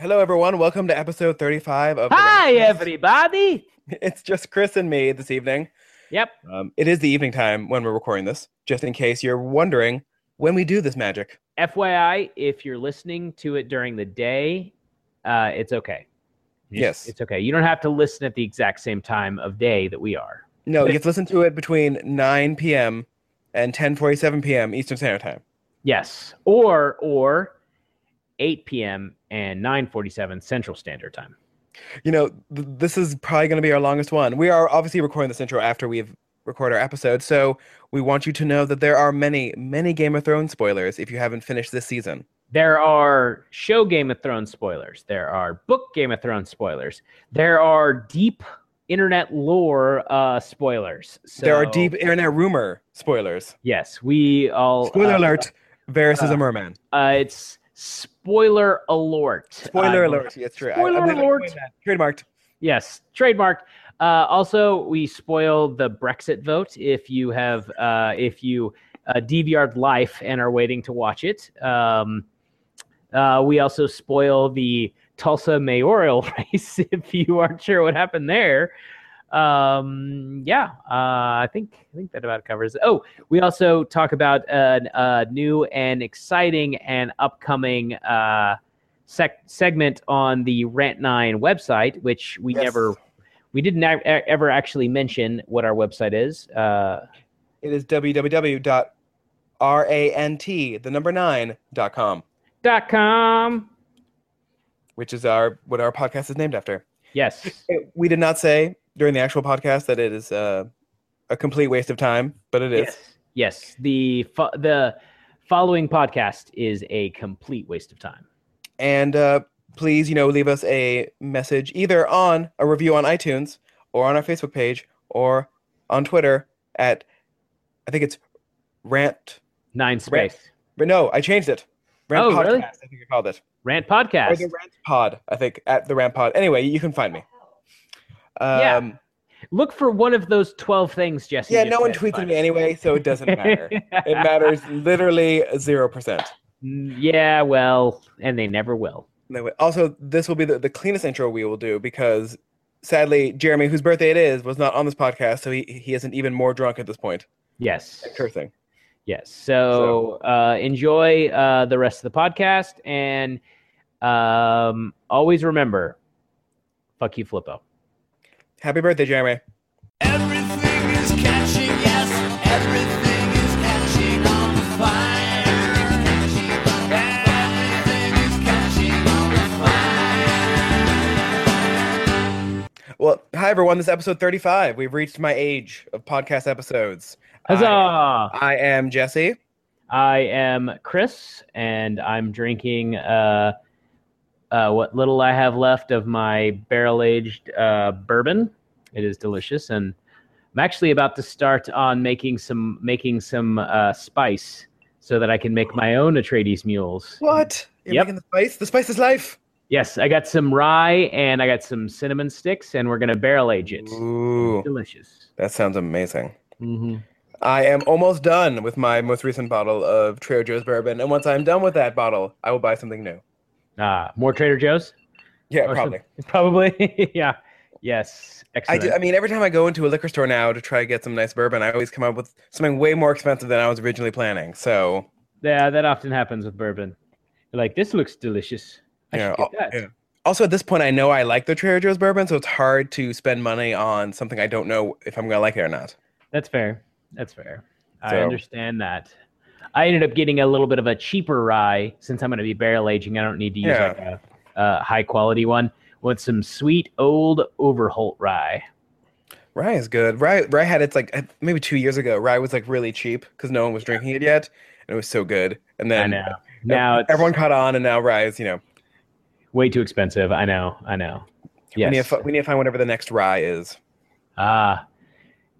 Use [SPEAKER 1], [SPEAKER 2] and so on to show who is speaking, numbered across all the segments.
[SPEAKER 1] Hello, everyone. Welcome to episode 35 of.
[SPEAKER 2] Hi, everybody.
[SPEAKER 1] It's just Chris and me this evening.
[SPEAKER 2] Yep.
[SPEAKER 1] Um, it is the evening time when we're recording this, just in case you're wondering when we do this magic.
[SPEAKER 2] FYI, if you're listening to it during the day, uh, it's okay.
[SPEAKER 1] Yes.
[SPEAKER 2] It's okay. You don't have to listen at the exact same time of day that we are.
[SPEAKER 1] No, you have to listen to it between 9 p.m. and 10:47 p.m. Eastern Standard Time.
[SPEAKER 2] Yes. Or or 8 p.m. and 9:47 Central Standard Time.
[SPEAKER 1] You know, th- this is probably going to be our longest one. We are obviously recording this intro after we've recorded our episode, so we want you to know that there are many, many Game of Thrones spoilers if you haven't finished this season.
[SPEAKER 2] There are show Game of Thrones spoilers. There are book Game of Thrones spoilers. There are deep internet lore uh, spoilers. So,
[SPEAKER 1] there are deep internet rumor spoilers.
[SPEAKER 2] Yes, we all.
[SPEAKER 1] Spoiler
[SPEAKER 2] uh,
[SPEAKER 1] alert: Varys is
[SPEAKER 2] uh,
[SPEAKER 1] a merman.
[SPEAKER 2] Uh, it's spoiler alert.
[SPEAKER 1] Spoiler
[SPEAKER 2] I-
[SPEAKER 1] alert. Yes, true.
[SPEAKER 2] Spoiler
[SPEAKER 1] I'm
[SPEAKER 2] alert.
[SPEAKER 1] Trademarked.
[SPEAKER 2] Yes, trademarked. Uh, also, we spoil the Brexit vote if you have uh, if you uh, DVR'd life and are waiting to watch it. Um, uh, we also spoil the Tulsa mayoral race if you aren't sure what happened there. Um, yeah, uh, I think I think that about covers. It. Oh, we also talk about an- a new and exciting and upcoming uh, sec- segment on the Rant Nine website, which we
[SPEAKER 1] Yes.
[SPEAKER 2] never we didn't a- a- ever actually mention what our website is. Uh,
[SPEAKER 1] It is www.rant the number nine dot com,
[SPEAKER 2] dot com.
[SPEAKER 1] which is our what our podcast is named after.
[SPEAKER 2] Yes.
[SPEAKER 1] It- we did not say during the actual podcast that it is uh, a complete waste of time, but it is.
[SPEAKER 2] Yes. Yes. The fo- the following podcast is a complete waste of time.
[SPEAKER 1] And uh, please, you know, leave us a message either on a review on iTunes or on our Facebook page or on Twitter at I think it's rant.
[SPEAKER 2] Nine space.
[SPEAKER 1] But no, I changed it. Rant
[SPEAKER 2] Oh,
[SPEAKER 1] podcast.
[SPEAKER 2] really?
[SPEAKER 1] I think I called it.
[SPEAKER 2] Rant
[SPEAKER 1] Or
[SPEAKER 2] podcast.
[SPEAKER 1] the Rant Pod, I think, at the Rant Pod. Anyway, you can find me. Um,
[SPEAKER 2] Yeah. Look for one of those twelve things, Jesse.
[SPEAKER 1] yeah, no one tweets at me anyway, so it doesn't matter. it matters literally 0%.
[SPEAKER 2] Mm, yeah, well, and they never will.
[SPEAKER 1] Also, this will be the, the cleanest intro we will do because sadly, Jeremy, whose birthday it is, was not on this podcast, so he, he isn't even more drunk at this point.
[SPEAKER 2] Yes.
[SPEAKER 1] Cursing.
[SPEAKER 2] Yes. So, uh, enjoy uh, the rest of the podcast, and um, always remember, fuck you, Flippo.
[SPEAKER 1] Happy birthday, Jeremy.
[SPEAKER 3] Everything is catching, yes, everything is catching on fire. Everything is catching on fire.
[SPEAKER 1] Well, hi, everyone. This is episode 35. We've reached my age of podcast episodes.
[SPEAKER 2] Huzzah!
[SPEAKER 1] I, I am Jesse.
[SPEAKER 2] I am Chris, and I'm drinking uh, uh, what little I have left of my barrel aged uh, bourbon. It is delicious, and I'm actually about to start on making some making some uh, spice so that I can make my own Atreides mules.
[SPEAKER 1] What? You're
[SPEAKER 2] Yep.
[SPEAKER 1] making the spice? The spice is life.
[SPEAKER 2] Yes, I got some rye and I got some cinnamon sticks, and we're gonna barrel age it.
[SPEAKER 1] Ooh,
[SPEAKER 2] Delicious.
[SPEAKER 1] that sounds amazing.
[SPEAKER 2] hmm
[SPEAKER 1] I am almost done with my most recent bottle of Trader Joe's bourbon, and once I'm done with that bottle, I will buy something new.
[SPEAKER 2] Ah, more Trader Joe's?
[SPEAKER 1] Yeah,
[SPEAKER 2] Or some-
[SPEAKER 1] probably.
[SPEAKER 2] Probably. yeah. Yes.
[SPEAKER 1] I,
[SPEAKER 2] Excellent.
[SPEAKER 1] do, I mean, every time I go into a liquor store now to try to get some nice bourbon, I always come up with something way more expensive than I was originally planning. So,
[SPEAKER 2] Yeah, that often happens with bourbon. You're like, this looks delicious. I
[SPEAKER 1] Yeah,
[SPEAKER 2] should get that.
[SPEAKER 1] yeah. also at this point, I know I like the Trader Joe's bourbon, so it's hard to spend money on something I don't know if I'm gonna like it or not.
[SPEAKER 2] That's fair. That's fair. I understand that. I ended up getting a little bit of a cheaper rye since I'm going to be barrel aging. I don't need to use
[SPEAKER 1] Yeah.
[SPEAKER 2] like a, a high quality one with some sweet old Overholt rye.
[SPEAKER 1] Rye is good. Rye, rye had its like uh, maybe two years ago. Rye was like really cheap because no one was drinking it yet, and it was so good. And
[SPEAKER 2] I
[SPEAKER 1] then
[SPEAKER 2] know. Now
[SPEAKER 1] everyone caught on, and now rye is you know
[SPEAKER 2] way too expensive. I know. I know.
[SPEAKER 1] we need to
[SPEAKER 2] Yes.
[SPEAKER 1] we need to find whatever the next rye is.
[SPEAKER 2] Ah,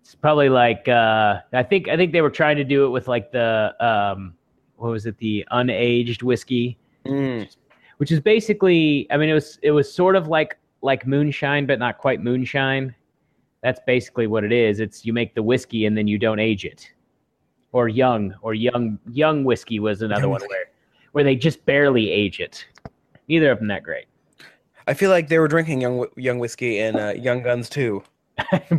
[SPEAKER 2] it's probably like uh, I think I think they were trying to do it with like the um, what was it? The unaged whiskey,
[SPEAKER 1] Mm.
[SPEAKER 2] which is basically I mean it was it was sort of like like moonshine, but not quite moonshine. That's basically what it is. It's you make the whiskey and then you don't age it, or young or young young whiskey was another
[SPEAKER 1] Young
[SPEAKER 2] one
[SPEAKER 1] whiskey.
[SPEAKER 2] where where they just barely age it. Neither of them that great.
[SPEAKER 1] I feel like they were drinking young young whiskey in uh, Young Guns too.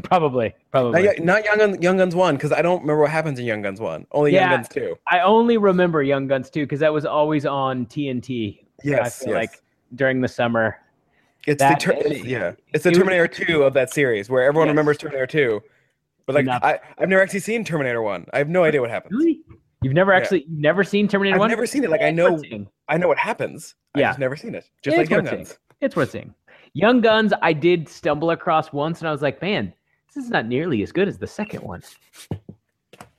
[SPEAKER 2] Probably, probably.
[SPEAKER 1] Not, not Young Guns, Young Guns one because I don't remember what happens in Young Guns one. Only
[SPEAKER 2] Yeah.
[SPEAKER 1] Young Guns two.
[SPEAKER 2] I only remember Young Guns two because that was always on TNT.
[SPEAKER 1] Yes,
[SPEAKER 2] I feel
[SPEAKER 1] yes.
[SPEAKER 2] like during the summer.
[SPEAKER 1] It's the ter- yeah. It's the
[SPEAKER 2] it was-
[SPEAKER 1] Terminator two of that series where everyone
[SPEAKER 2] Yes.
[SPEAKER 1] remembers Terminator two, but like I I've never actually seen Terminator one. I have no idea what happens.
[SPEAKER 2] Really? You've never actually you've never seen Terminator One?
[SPEAKER 1] I've never seen it. Like I know. I know what happens. Yeah. I
[SPEAKER 2] Yeah.
[SPEAKER 1] just never seen it. Just
[SPEAKER 2] It's
[SPEAKER 1] like Young
[SPEAKER 2] worth seeing.
[SPEAKER 1] Guns.
[SPEAKER 2] It's worth seeing. Young Guns, I did stumble across once, and I was like, man, this is not nearly as good as the second one.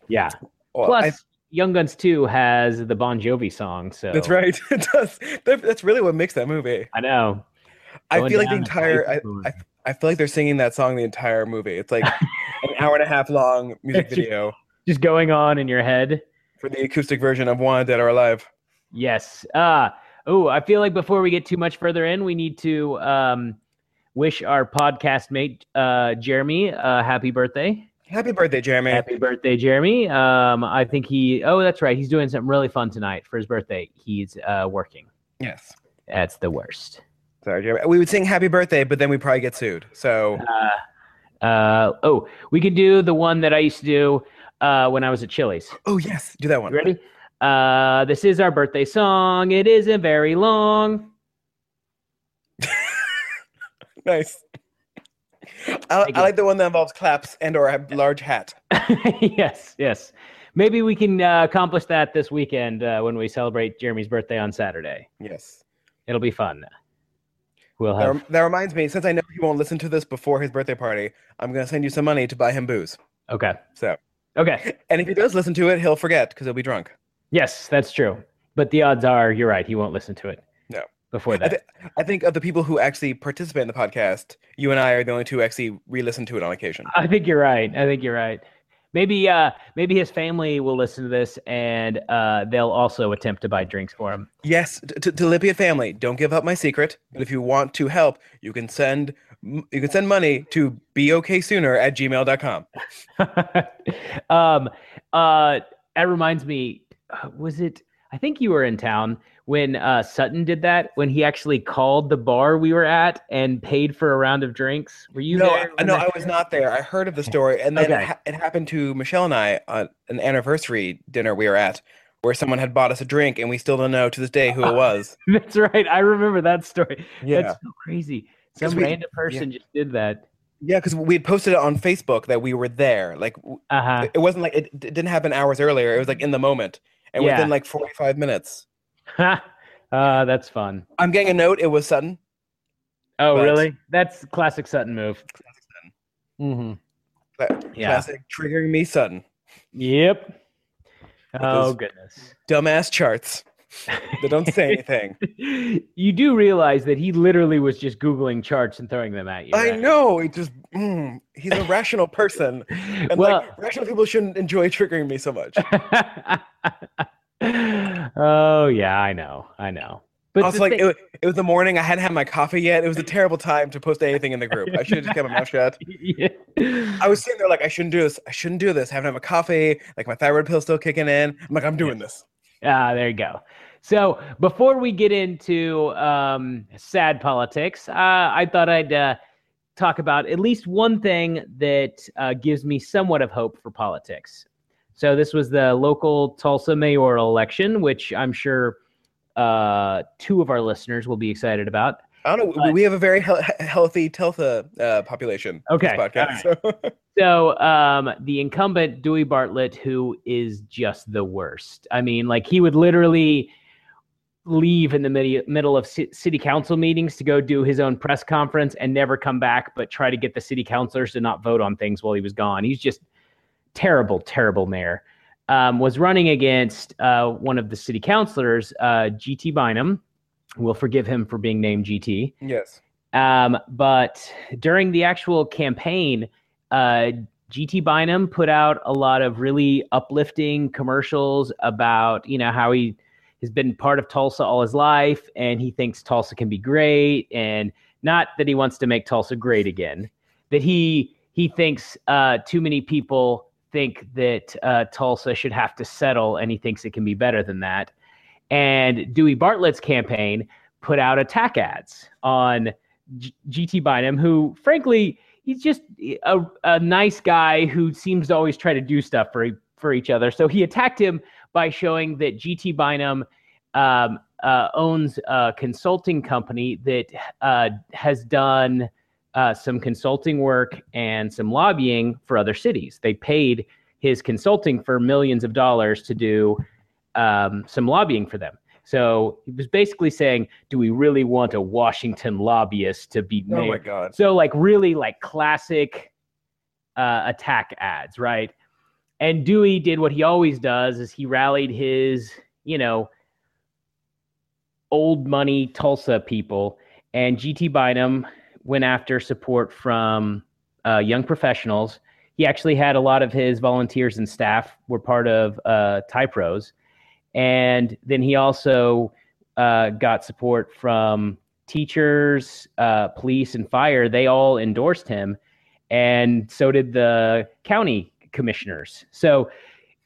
[SPEAKER 2] Yeah.
[SPEAKER 1] Well,
[SPEAKER 2] Plus,
[SPEAKER 1] I-
[SPEAKER 2] Young Guns Two has the Bon Jovi song, so
[SPEAKER 1] that's right. It does. That's really what makes that movie.
[SPEAKER 2] I know.
[SPEAKER 1] I feel like the entire. I, I, I feel like they're singing that song the entire movie. It's like an hour and a half long music video
[SPEAKER 2] Just going on in your head.
[SPEAKER 1] for the acoustic version of "Wanted Dead or Alive."
[SPEAKER 2] Yes. Uh oh, I feel like before we get too much further in, we need to um wish our podcast mate uh Jeremy uh happy birthday.
[SPEAKER 1] Happy birthday, Jeremy!
[SPEAKER 2] Happy birthday, Jeremy. Um I think he oh that's right, he's doing something really fun tonight for his birthday. He's uh working.
[SPEAKER 1] Yes.
[SPEAKER 2] That's the worst.
[SPEAKER 1] Sorry, Jeremy. We would sing "Happy Birthday," but then we probably get sued. So
[SPEAKER 2] Uh uh oh, we could do the one that I used to do uh when I was at Chili's.
[SPEAKER 1] oh yes, do that one.
[SPEAKER 2] You ready? Uh this is our birthday song. It isn't very long.
[SPEAKER 1] Nice. I, I like the one that involves claps and or a large hat.
[SPEAKER 2] yes, yes. Maybe we can uh, accomplish that this weekend uh, when we celebrate Jeremy's birthday on Saturday.
[SPEAKER 1] Yes.
[SPEAKER 2] It'll be fun. We'll
[SPEAKER 1] That,
[SPEAKER 2] have.
[SPEAKER 1] rem- that reminds me, since I know he won't listen to this before his birthday party, I'm gonna send you some money to buy him booze.
[SPEAKER 2] Okay.
[SPEAKER 1] So,
[SPEAKER 2] Okay.
[SPEAKER 1] and if he does listen to it, he'll forget because he'll be drunk.
[SPEAKER 2] Yes, that's true. But the odds are you're right. He won't listen to it.
[SPEAKER 1] No.
[SPEAKER 2] Before
[SPEAKER 1] I,
[SPEAKER 2] that.
[SPEAKER 1] I think of the people who actually participate in the podcast, you and I are the only two who actually re-listen to it on occasion.
[SPEAKER 2] I think you're right. I think you're right. Maybe uh maybe his family will listen to this and uh they'll also attempt to buy drinks for him.
[SPEAKER 1] Yes, to, to Lipian family, don't give up my secret. But if you want to help, you can send you can send money to beoksooner at gmail.com.
[SPEAKER 2] um, uh, that reminds me, uh, was it? I think you were in town when uh, Sutton did that. When he actually called the bar we were at and paid for a round of drinks. Were you
[SPEAKER 1] no,
[SPEAKER 2] there?
[SPEAKER 1] I, no, I was not there. I heard of the story, and then
[SPEAKER 2] Okay.
[SPEAKER 1] it, ha- it happened to Michelle and I on an anniversary dinner we were at, where someone had bought us a drink, and we still don't know to this day who it was.
[SPEAKER 2] That's right. I remember that story.
[SPEAKER 1] Yeah,
[SPEAKER 2] That's so crazy. Some
[SPEAKER 1] we-
[SPEAKER 2] random person just did that.
[SPEAKER 1] yeah, because we had posted it on Facebook that we were there. Like
[SPEAKER 2] Uh huh.
[SPEAKER 1] it wasn't like it, it didn't happen hours earlier. It was like in the moment, and
[SPEAKER 2] Yeah.
[SPEAKER 1] within like forty-five minutes,
[SPEAKER 2] uh, that's fun.
[SPEAKER 1] I'm getting a note. It was Sutton.
[SPEAKER 2] Oh, really? That's classic Sutton move. Mm-hmm.
[SPEAKER 1] Cla-
[SPEAKER 2] Yeah.
[SPEAKER 1] Classic triggering me Sutton.
[SPEAKER 2] Yep. Oh goodness.
[SPEAKER 1] Dumbass charts that don't say anything.
[SPEAKER 2] you do realize that he literally was just googling charts and throwing them at you.
[SPEAKER 1] I know. He just mm, he's a rational person, and
[SPEAKER 2] well,
[SPEAKER 1] like rational people shouldn't enjoy triggering me so much.
[SPEAKER 2] oh yeah, I know, I know. But
[SPEAKER 1] also,
[SPEAKER 2] the
[SPEAKER 1] like
[SPEAKER 2] thing-
[SPEAKER 1] it, it was the morning. I hadn't had my coffee yet. It was a terrible time to post anything in the group. I should have just kept my mouth shut.
[SPEAKER 2] Yeah.
[SPEAKER 1] I was sitting there like I shouldn't do this. I shouldn't do this. I haven't had my coffee. Like my thyroid pill's still kicking in. I'm like I'm doing this.
[SPEAKER 2] Ah, there you go. So before we get into um, sad politics, uh, I thought I'd uh, talk about at least one thing that uh, gives me somewhat of hope for politics. So this was the local Tulsa mayoral election, which I'm sure uh, two of our listeners will be excited about.
[SPEAKER 1] I don't know. we- we have a very hel- healthy Teltha uh, population.
[SPEAKER 2] Okay,
[SPEAKER 1] podcast. So.
[SPEAKER 2] So um, the incumbent Dewey Bartlett, who is just the worst. I mean, like he would literally leave in the midi- middle of ci- city council meetings to go do his own press conference and never come back, but try to get the city councilors to not vote on things while he was gone. He's just terrible, terrible mayor. Um, was running against uh, one of the city councilors, uh, GT Bynum. We'll forgive him for being named GT.
[SPEAKER 1] yes.
[SPEAKER 2] Um, but during the actual campaign, uh, GT Bynum put out a lot of really uplifting commercials about, you know, how he has been part of Tulsa all his life and he thinks Tulsa can be great. And not that he wants to make Tulsa great again, that he he thinks uh, too many people think that uh, Tulsa should have to settle and he thinks it can be better than that. And Dewey Bartlett's campaign put out attack ads on GT Bynum, who frankly he's just a, a nice guy who seems to always try to do stuff for for each other. So he attacked him by showing that GT Bynum um, uh, owns a consulting company that uh, has done uh, some consulting work and some lobbying for other cities. They paid his consulting for millions of dollars to do um, some lobbying for them. So he was basically saying, "Do we really want a Washington lobbyist to be
[SPEAKER 1] Oh my god.
[SPEAKER 2] So like really like classic uh, attack ads, right? And Dewey did what he always does: is he rallied his, you know, old money Tulsa people, and GT Bynum went after support from uh, young professionals. He actually had a lot of his volunteers and staff were part of uh, TYPros, and then he also uh, got support from teachers, uh, police, and fire. They all endorsed him, and so did the county commissioners. So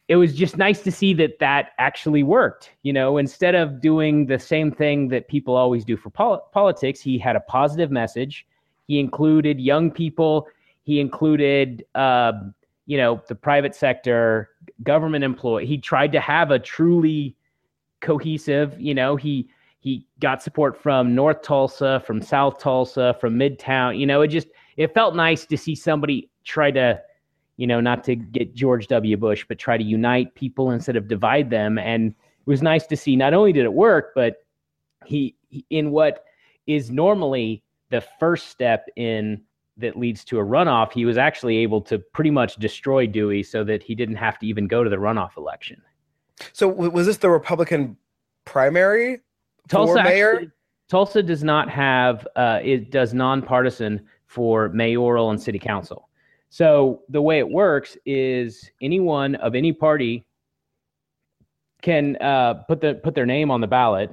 [SPEAKER 2] it was just nice to see that that actually worked. You know, instead of doing the same thing that people always do for pol- politics, he had a positive message. He included young people. He included, um, you know, the private sector, government employee. He tried to have a truly cohesive. You know, he he got support from North Tulsa, from South Tulsa, from Midtown. You know, it just it felt nice to see somebody try to you know, not to get George W. Bush, but try to unite people instead of divide them. And it was nice to see not only did it work, but he, in what is normally the first step in that leads to a runoff, he was actually able to pretty much destroy Dewey so that he didn't have to even go to the runoff election.
[SPEAKER 1] So was this the Republican primary
[SPEAKER 2] Tulsa
[SPEAKER 1] for mayor?
[SPEAKER 2] actually- Tulsa does not have uh, it does nonpartisan for mayoral and city council. So the way it works is anyone of any party can uh, put the put their name on the ballot.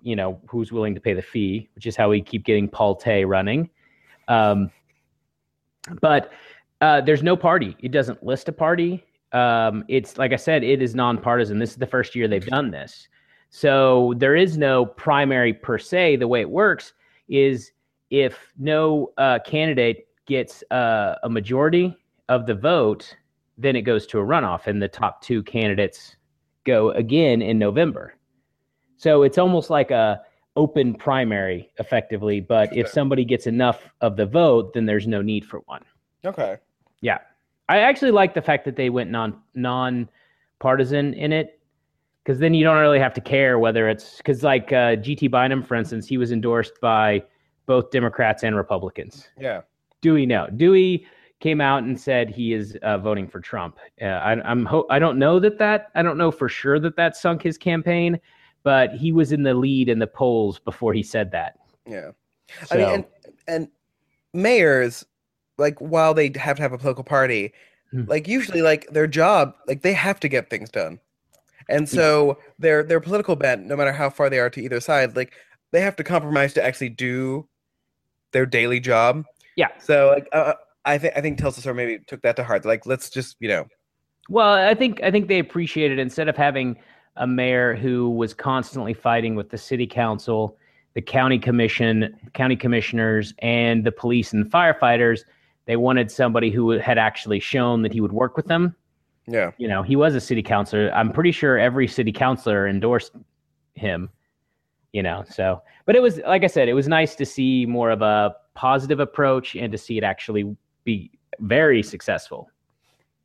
[SPEAKER 2] You know who's willing to pay the fee, which is how we keep getting Paul Tay running. Um, but uh, there's no party. It doesn't list a party. Um, it's like I said, it is nonpartisan. This is the first year they've done this. So there is no primary per se. The way it works is if no uh, candidate gets uh, a majority of the vote, then it goes to a runoff, and the top two candidates go again in November. So it's almost like a open primary, effectively. But if somebody gets enough of the vote, then there's no need for one.
[SPEAKER 1] Okay.
[SPEAKER 2] Yeah, I actually like the fact that they went non non partisan in it because then you don't really have to care whether it's because like uh, GT Bynum, for instance, he was endorsed by both Democrats and Republicans.
[SPEAKER 1] Yeah.
[SPEAKER 2] Dewey, no, Dewey came out and said he is uh, voting for Trump. Uh, I, I'm ho- I don't know that that I don't know for sure that that sunk his campaign, but he was in the lead in the polls before he said that.
[SPEAKER 1] Yeah.
[SPEAKER 2] So,
[SPEAKER 1] I mean, and, and mayors, like, while they have to have a political party,
[SPEAKER 2] Hmm.
[SPEAKER 1] like usually, like their job, like they have to get things done, and so their their political bent, no matter how far they are to either side, like they have to compromise to actually do their daily job.
[SPEAKER 2] Yeah.
[SPEAKER 1] So, like, uh, I think I think Tulsa Star maybe took that to heart. Like, let's just you know,
[SPEAKER 2] Well, I think I think they appreciated instead of having a mayor who was constantly fighting with the city council, the county commission, county commissioners, and the police and firefighters. They wanted somebody who had actually shown that he would work with them.
[SPEAKER 1] yeah,
[SPEAKER 2] You know, he was a city councilor. I'm pretty sure every city councilor endorsed him. You know, so but it was like I said, it was nice to see more of a positive approach and to see it actually be very successful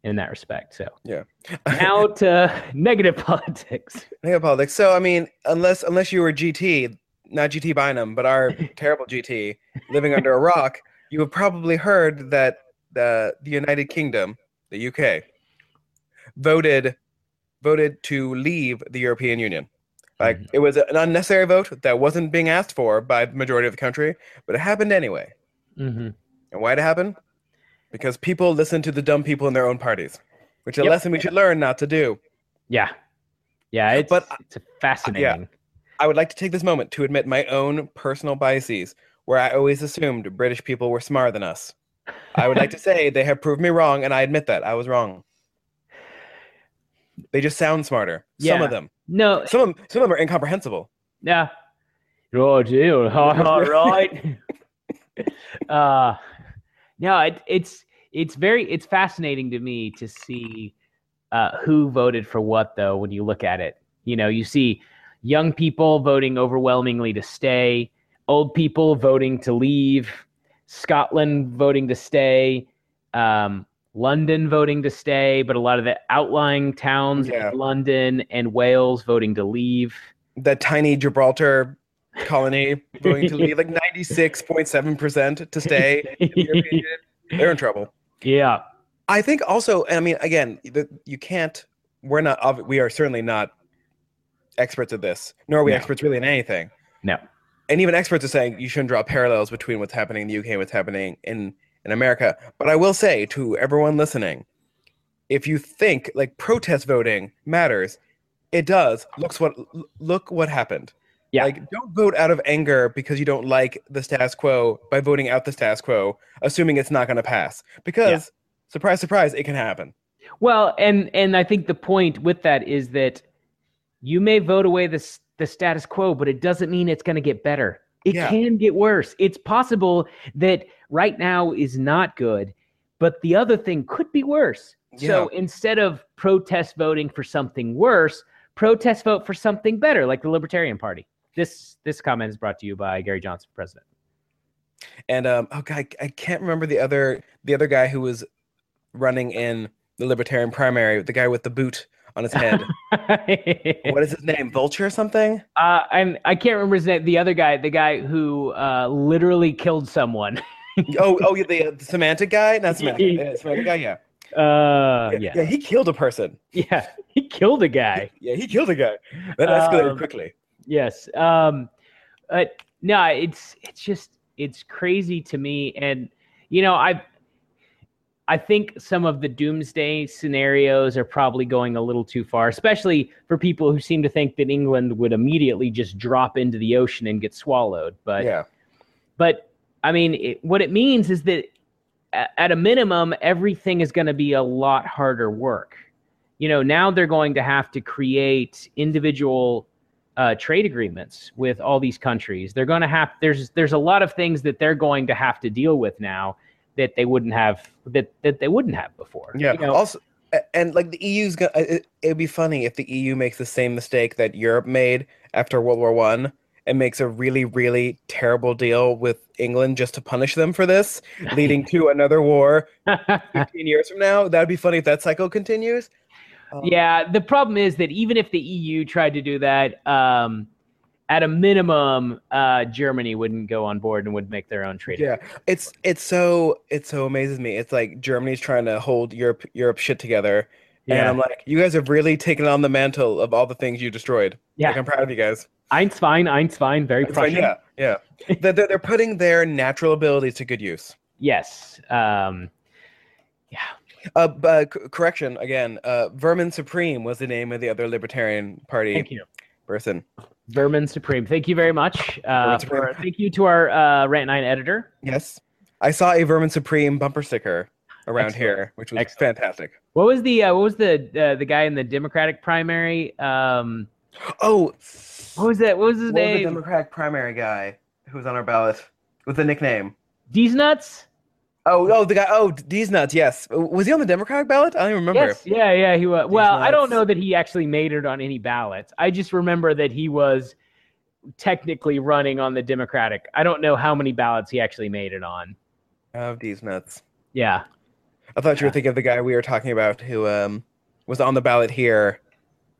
[SPEAKER 2] in that respect. So yeah. now to negative politics.
[SPEAKER 1] Negative politics. So I mean, unless unless you were GT, not GT Bynum, but our terrible GT living under a rock, you have probably heard that the the United Kingdom, the UK, voted voted to leave the European Union. Like
[SPEAKER 2] Mhm.
[SPEAKER 1] it was an unnecessary vote that wasn't being asked for by the majority of the country, but it happened anyway.
[SPEAKER 2] hmm
[SPEAKER 1] And why did it happen? Because people listen to the dumb people in their own parties, which is a lesson we should learn not to do.
[SPEAKER 2] Yeah, yeah, it's
[SPEAKER 1] But,
[SPEAKER 2] it's fascinating.
[SPEAKER 1] I would like to take this moment to admit my own personal biases, where I always assumed British people were smarter than us. I would like to say they have proved me wrong, and I admit that I was wrong. They just sound smarter.
[SPEAKER 2] Yeah.
[SPEAKER 1] Some of them.
[SPEAKER 2] No,
[SPEAKER 1] Some of them, some of them are incomprehensible.
[SPEAKER 2] yeah, dear. All right. uh, no, it, it's it's very it's fascinating to me to see uh, who voted for what though. When you look at it, you know, you see young people voting overwhelmingly to stay, old people voting to leave, Scotland voting to stay, um, London voting to stay, but a lot of the outlying towns
[SPEAKER 1] Yeah.
[SPEAKER 2] London and Wales voting to leave.
[SPEAKER 1] The tiny Gibraltar colony going to leave like 96.7% to stay. in the European Union. They're in trouble.
[SPEAKER 2] yeah.
[SPEAKER 1] I think also, I mean, again, the, you can't. We're not. We are certainly not experts at this, nor are we
[SPEAKER 2] No.
[SPEAKER 1] experts really in anything.
[SPEAKER 2] No.
[SPEAKER 1] And even experts are saying you shouldn't draw parallels between what's happening in the UK and what's happening in in America. But I will say to everyone listening, if you think like protest voting matters, it does. Looks what look what happened.
[SPEAKER 2] Yeah.
[SPEAKER 1] Like don't vote out of anger because you don't like the status quo by voting out the status quo, assuming it's not going to pass. Because surprise, surprise, it can happen.
[SPEAKER 2] Well, and and I think the point with that is that you may vote away the the status quo, but it doesn't mean it's going to get better. It
[SPEAKER 1] Yeah.
[SPEAKER 2] can get worse. It's possible that right now is not good, but the other thing could be worse. So instead of protest voting for something worse, protest vote for something better, like the Libertarian Party. This this comment is brought to you by Gary Johnson, president.
[SPEAKER 1] And um, oh god, I can't remember the other the other guy who was running in the Libertarian primary, the guy with the boot on his head. what is his name? Vulture or something?
[SPEAKER 2] Uh, I'm I can't remember his name. The other guy, the guy who uh, literally killed someone.
[SPEAKER 1] oh, oh, the, the Symantec guy, not Symantec, uh, Symantec guy. Yeah.
[SPEAKER 2] Uh,
[SPEAKER 1] yeah,
[SPEAKER 2] yeah,
[SPEAKER 1] yeah, he killed a person.
[SPEAKER 2] yeah, he killed a guy.
[SPEAKER 1] Yeah, he killed a guy. That escalated
[SPEAKER 2] Um,
[SPEAKER 1] quickly.
[SPEAKER 2] Yes. Um, but no, it's it's just it's crazy to me, and you know, I I think some of the doomsday scenarios are probably going a little too far, especially for people who seem to think that England would immediately just drop into the ocean and get swallowed. But
[SPEAKER 1] yeah,
[SPEAKER 2] but I mean, it, what it means is that at a minimum, everything is going to be a lot harder work. You know, now they're going to have to create individual uh, trade agreements with all these countries. They're going to have there's there's a lot of things that they're going to have to deal with now that they wouldn't have that that they wouldn't have before.
[SPEAKER 1] yeah.
[SPEAKER 2] You know,
[SPEAKER 1] Also, and like the EU's gonna. It, it'd be funny if the EU makes the same mistake that Europe made after World War One. And makes a really, really terrible deal with England just to punish them for this, leading to another war 15 years from now. That'd be funny if that cycle continues. Um,
[SPEAKER 2] Yeah, the problem is that even if the EU tried to do that, um, at a minimum, uh, Germany wouldn't go on board and would make their own trade.
[SPEAKER 1] Yeah, it's it's so it so amazes me. It's like Germany's trying to hold Europe Europe shit together,
[SPEAKER 2] yeah.
[SPEAKER 1] and I'm like, you guys have really taken on the mantle of all the things you destroyed.
[SPEAKER 2] Yeah.
[SPEAKER 1] like, I'm proud of you guys.
[SPEAKER 2] Eins fine, eins fine, very
[SPEAKER 1] fine, yeah, yeah. they're, they're they're putting their natural abilities to good use.
[SPEAKER 2] Yes. Um, yeah.
[SPEAKER 1] Uh, uh, c- correction again. Uh, Vermin Supreme was the name of the other Libertarian Party
[SPEAKER 2] Thank you.
[SPEAKER 1] person.
[SPEAKER 2] Vermin Supreme. Thank you very much. Uh, for, thank you to our uh, Rant 9 editor.
[SPEAKER 1] Yes, I saw a Vermin Supreme bumper sticker around
[SPEAKER 2] Excellent.
[SPEAKER 1] here, which was
[SPEAKER 2] Excellent.
[SPEAKER 1] fantastic.
[SPEAKER 2] What was the uh, what was the uh, the guy in the Democratic primary? Um,
[SPEAKER 1] Oh,
[SPEAKER 2] what was that? What was his
[SPEAKER 1] what was the
[SPEAKER 2] name?
[SPEAKER 1] Democratic primary guy who was on our ballot with a nickname?
[SPEAKER 2] Deez Nuts.
[SPEAKER 1] Oh, oh, the guy. Oh, Deez Nuts. Yes, was he on the Democratic ballot? I don't even remember.
[SPEAKER 2] Yes, yeah, yeah, he was. Well, I don't know that he actually made it on any ballots. I just remember that he was technically running on the Democratic. I don't know how many ballots he actually made it on.
[SPEAKER 1] Oh, Deez Nuts.
[SPEAKER 2] Yeah.
[SPEAKER 1] I thought you were thinking of the guy we were talking about who um was on the ballot here,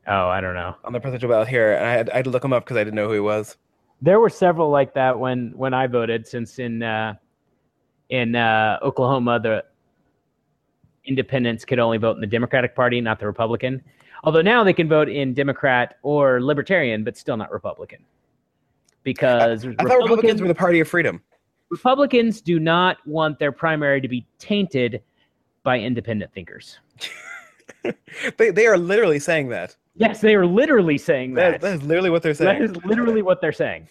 [SPEAKER 2] Oh, I don't know.
[SPEAKER 1] on the presidential ballot here, and I had, I had to look him up because I didn't know who he was.
[SPEAKER 2] There were several like that when when I voted. Since in uh, in uh, Oklahoma, the independents could only vote in the Democratic Party, not the Republican. Although now they can vote in Democrat or Libertarian, but still not Republican, because
[SPEAKER 1] I thought Republicans were the party of freedom.
[SPEAKER 2] Republicans do not want their primary to be tainted by independent thinkers.
[SPEAKER 1] They they are literally saying that.
[SPEAKER 2] Yes, they are literally saying
[SPEAKER 1] That,
[SPEAKER 2] that.
[SPEAKER 1] that is literally what they're saying.
[SPEAKER 2] That is literally what they're saying.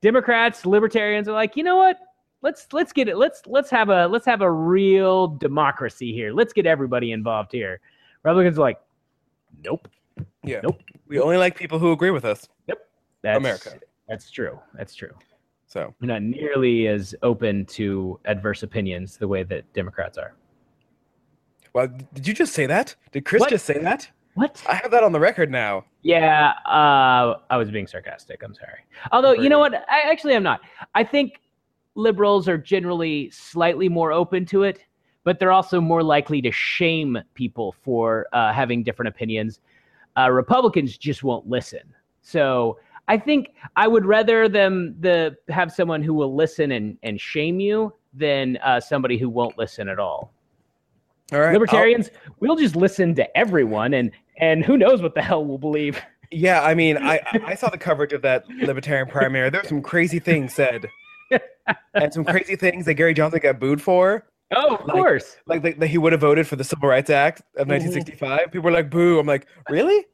[SPEAKER 2] Democrats, libertarians are like, you know what? Let's let's get it. Let's let's have a let's have a real democracy here. Let's get everybody involved here. Republicans are like, nope.
[SPEAKER 1] yeah.
[SPEAKER 2] Nope.
[SPEAKER 1] We only like people who agree with us.
[SPEAKER 2] That's,
[SPEAKER 1] America.
[SPEAKER 2] That's true. That's true.
[SPEAKER 1] So
[SPEAKER 2] We're not nearly as open to adverse opinions the way that Democrats are.
[SPEAKER 1] well, did you just say that? Did Chris
[SPEAKER 2] What?
[SPEAKER 1] just say that?
[SPEAKER 2] What?
[SPEAKER 1] I have that on the record now.
[SPEAKER 2] Yeah, uh, I was being sarcastic. I'm sorry. Although, you know what? I actually am not. I think liberals are generally slightly more open to it, but they're also more likely to shame people for uh, having different opinions. Uh, Republicans just won't listen. So I think I would rather them the have someone who will listen and, and shame you than uh, somebody who won't listen at all.
[SPEAKER 1] All right. I'll-
[SPEAKER 2] Libertarians, we'll just listen to everyone, and and who knows what the hell we'll believe.
[SPEAKER 1] Yeah, I mean, I I saw the coverage of that libertarian primary. There were some crazy things said, and some crazy things that Gary Johnson got booed for.
[SPEAKER 2] Oh, of
[SPEAKER 1] Like-
[SPEAKER 2] course.
[SPEAKER 1] Like that, he would have voted for the Civil Rights Act of 1965. People were like, "Boo!" I'm like, "Really?"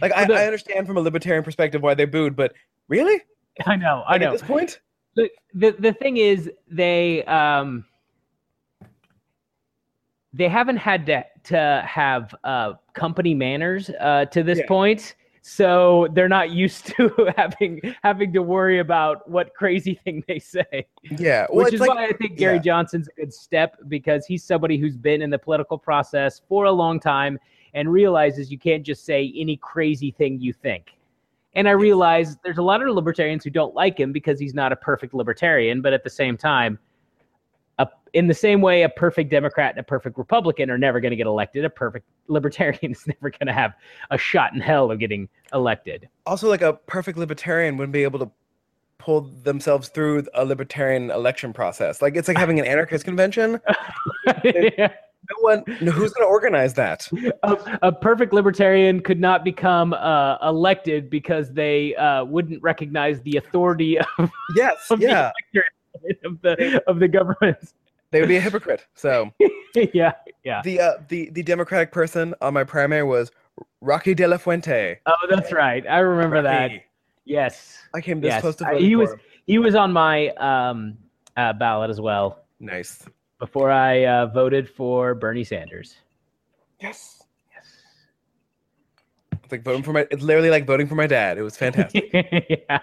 [SPEAKER 1] Like I, I understand from a libertarian perspective why they booed, but really,
[SPEAKER 2] I know. I
[SPEAKER 1] Like,
[SPEAKER 2] know.
[SPEAKER 1] At this point,
[SPEAKER 2] the, the the thing is they um they haven't had to to have uh company manners uh to this
[SPEAKER 1] Yeah.
[SPEAKER 2] point so they're not used to having having to worry about what crazy thing they say
[SPEAKER 1] yeah. Well,
[SPEAKER 2] which is
[SPEAKER 1] like,
[SPEAKER 2] why i think gary
[SPEAKER 1] yeah.
[SPEAKER 2] johnson's a good step because he's somebody who's been in the political process for a long time and realizes you can't just say any crazy thing you think and I realize there's a lot of libertarians who don't like him because he's not a perfect libertarian, but at the same time, in the same way, a perfect Democrat and a perfect Republican are never going to get elected. A perfect libertarian is never going to have a shot in hell of getting elected.
[SPEAKER 1] also like a perfect libertarian wouldn't be able to pull themselves through a libertarian election process. Like it's like having an anarchist convention.
[SPEAKER 2] Yeah.
[SPEAKER 1] No one, no, who's going to organize that?
[SPEAKER 2] a, a perfect libertarian could not become uh, elected because they uh, wouldn't recognize the authority of,
[SPEAKER 1] Yes,
[SPEAKER 2] of
[SPEAKER 1] yeah,
[SPEAKER 2] of the of the government.
[SPEAKER 1] They would be a hypocrite. So
[SPEAKER 2] yeah, yeah.
[SPEAKER 1] the uh, the the Democratic person on my primary was Rocky De La Fuente.
[SPEAKER 2] Oh, that's right. I remember that. Yes.
[SPEAKER 1] I came this
[SPEAKER 2] Yes,
[SPEAKER 1] close to
[SPEAKER 2] I- he was-
[SPEAKER 1] him.
[SPEAKER 2] He was on my um, uh, ballot as well
[SPEAKER 1] nice.
[SPEAKER 2] before I uh, voted for Bernie Sanders.
[SPEAKER 1] Yes.
[SPEAKER 2] Yes.
[SPEAKER 1] It's like voting for my. It's literally like voting for my dad. It was fantastic.
[SPEAKER 2] yeah.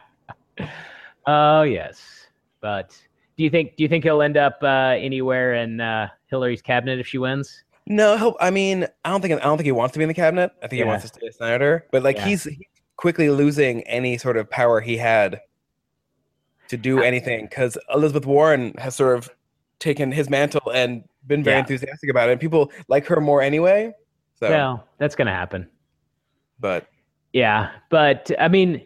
[SPEAKER 2] Oh yes, but do you think do you think he'll end up uh, anywhere in uh, Hillary's cabinet if she wins?
[SPEAKER 1] no, he'll, I mean, I don't think I don't think he wants to be in the cabinet. I think
[SPEAKER 2] Yeah.
[SPEAKER 1] he wants to stay a senator. But like
[SPEAKER 2] Yeah.
[SPEAKER 1] he's, he's quickly losing any sort of power he had to do anything because Elizabeth Warren has sort of taken his mantle and been very
[SPEAKER 2] Yeah.
[SPEAKER 1] enthusiastic about it. And people like her more anyway. So,
[SPEAKER 2] Well, that's gonna happen.
[SPEAKER 1] but
[SPEAKER 2] Yeah, but I mean,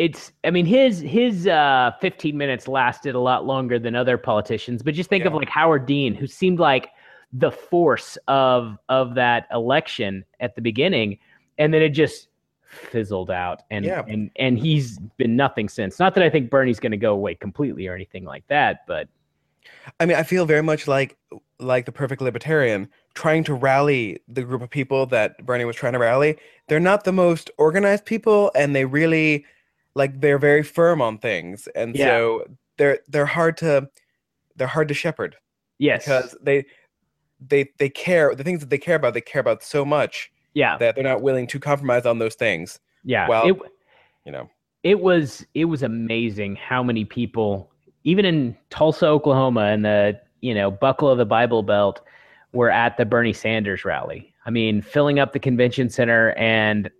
[SPEAKER 2] it's I mean his his uh, 15 minutes lasted a lot longer than other politicians. But just think of like Howard Dean, who seemed like the force of of that election at the beginning, and then it just fizzled out, and
[SPEAKER 1] Yeah.
[SPEAKER 2] and and he's been nothing since. Not that I think Bernie's going to go away completely or anything like that, but
[SPEAKER 1] I mean, I feel very much like like the perfect libertarian trying to rally the group of people that Bernie was trying to rally. They're not the most organized people, and they really like they're very firm on things, and
[SPEAKER 2] Yeah.
[SPEAKER 1] so they're they're hard to they're hard to shepherd
[SPEAKER 2] yes,
[SPEAKER 1] because they they they care the things that they care about they care about so much
[SPEAKER 2] yeah,
[SPEAKER 1] that they're not willing to compromise on those things.
[SPEAKER 2] yeah.
[SPEAKER 1] well,
[SPEAKER 2] it,
[SPEAKER 1] You know,
[SPEAKER 2] it was it was amazing how many people even in Tulsa, Oklahoma and the you know buckle of the Bible Belt were at the Bernie Sanders rally. I mean, filling up the convention center and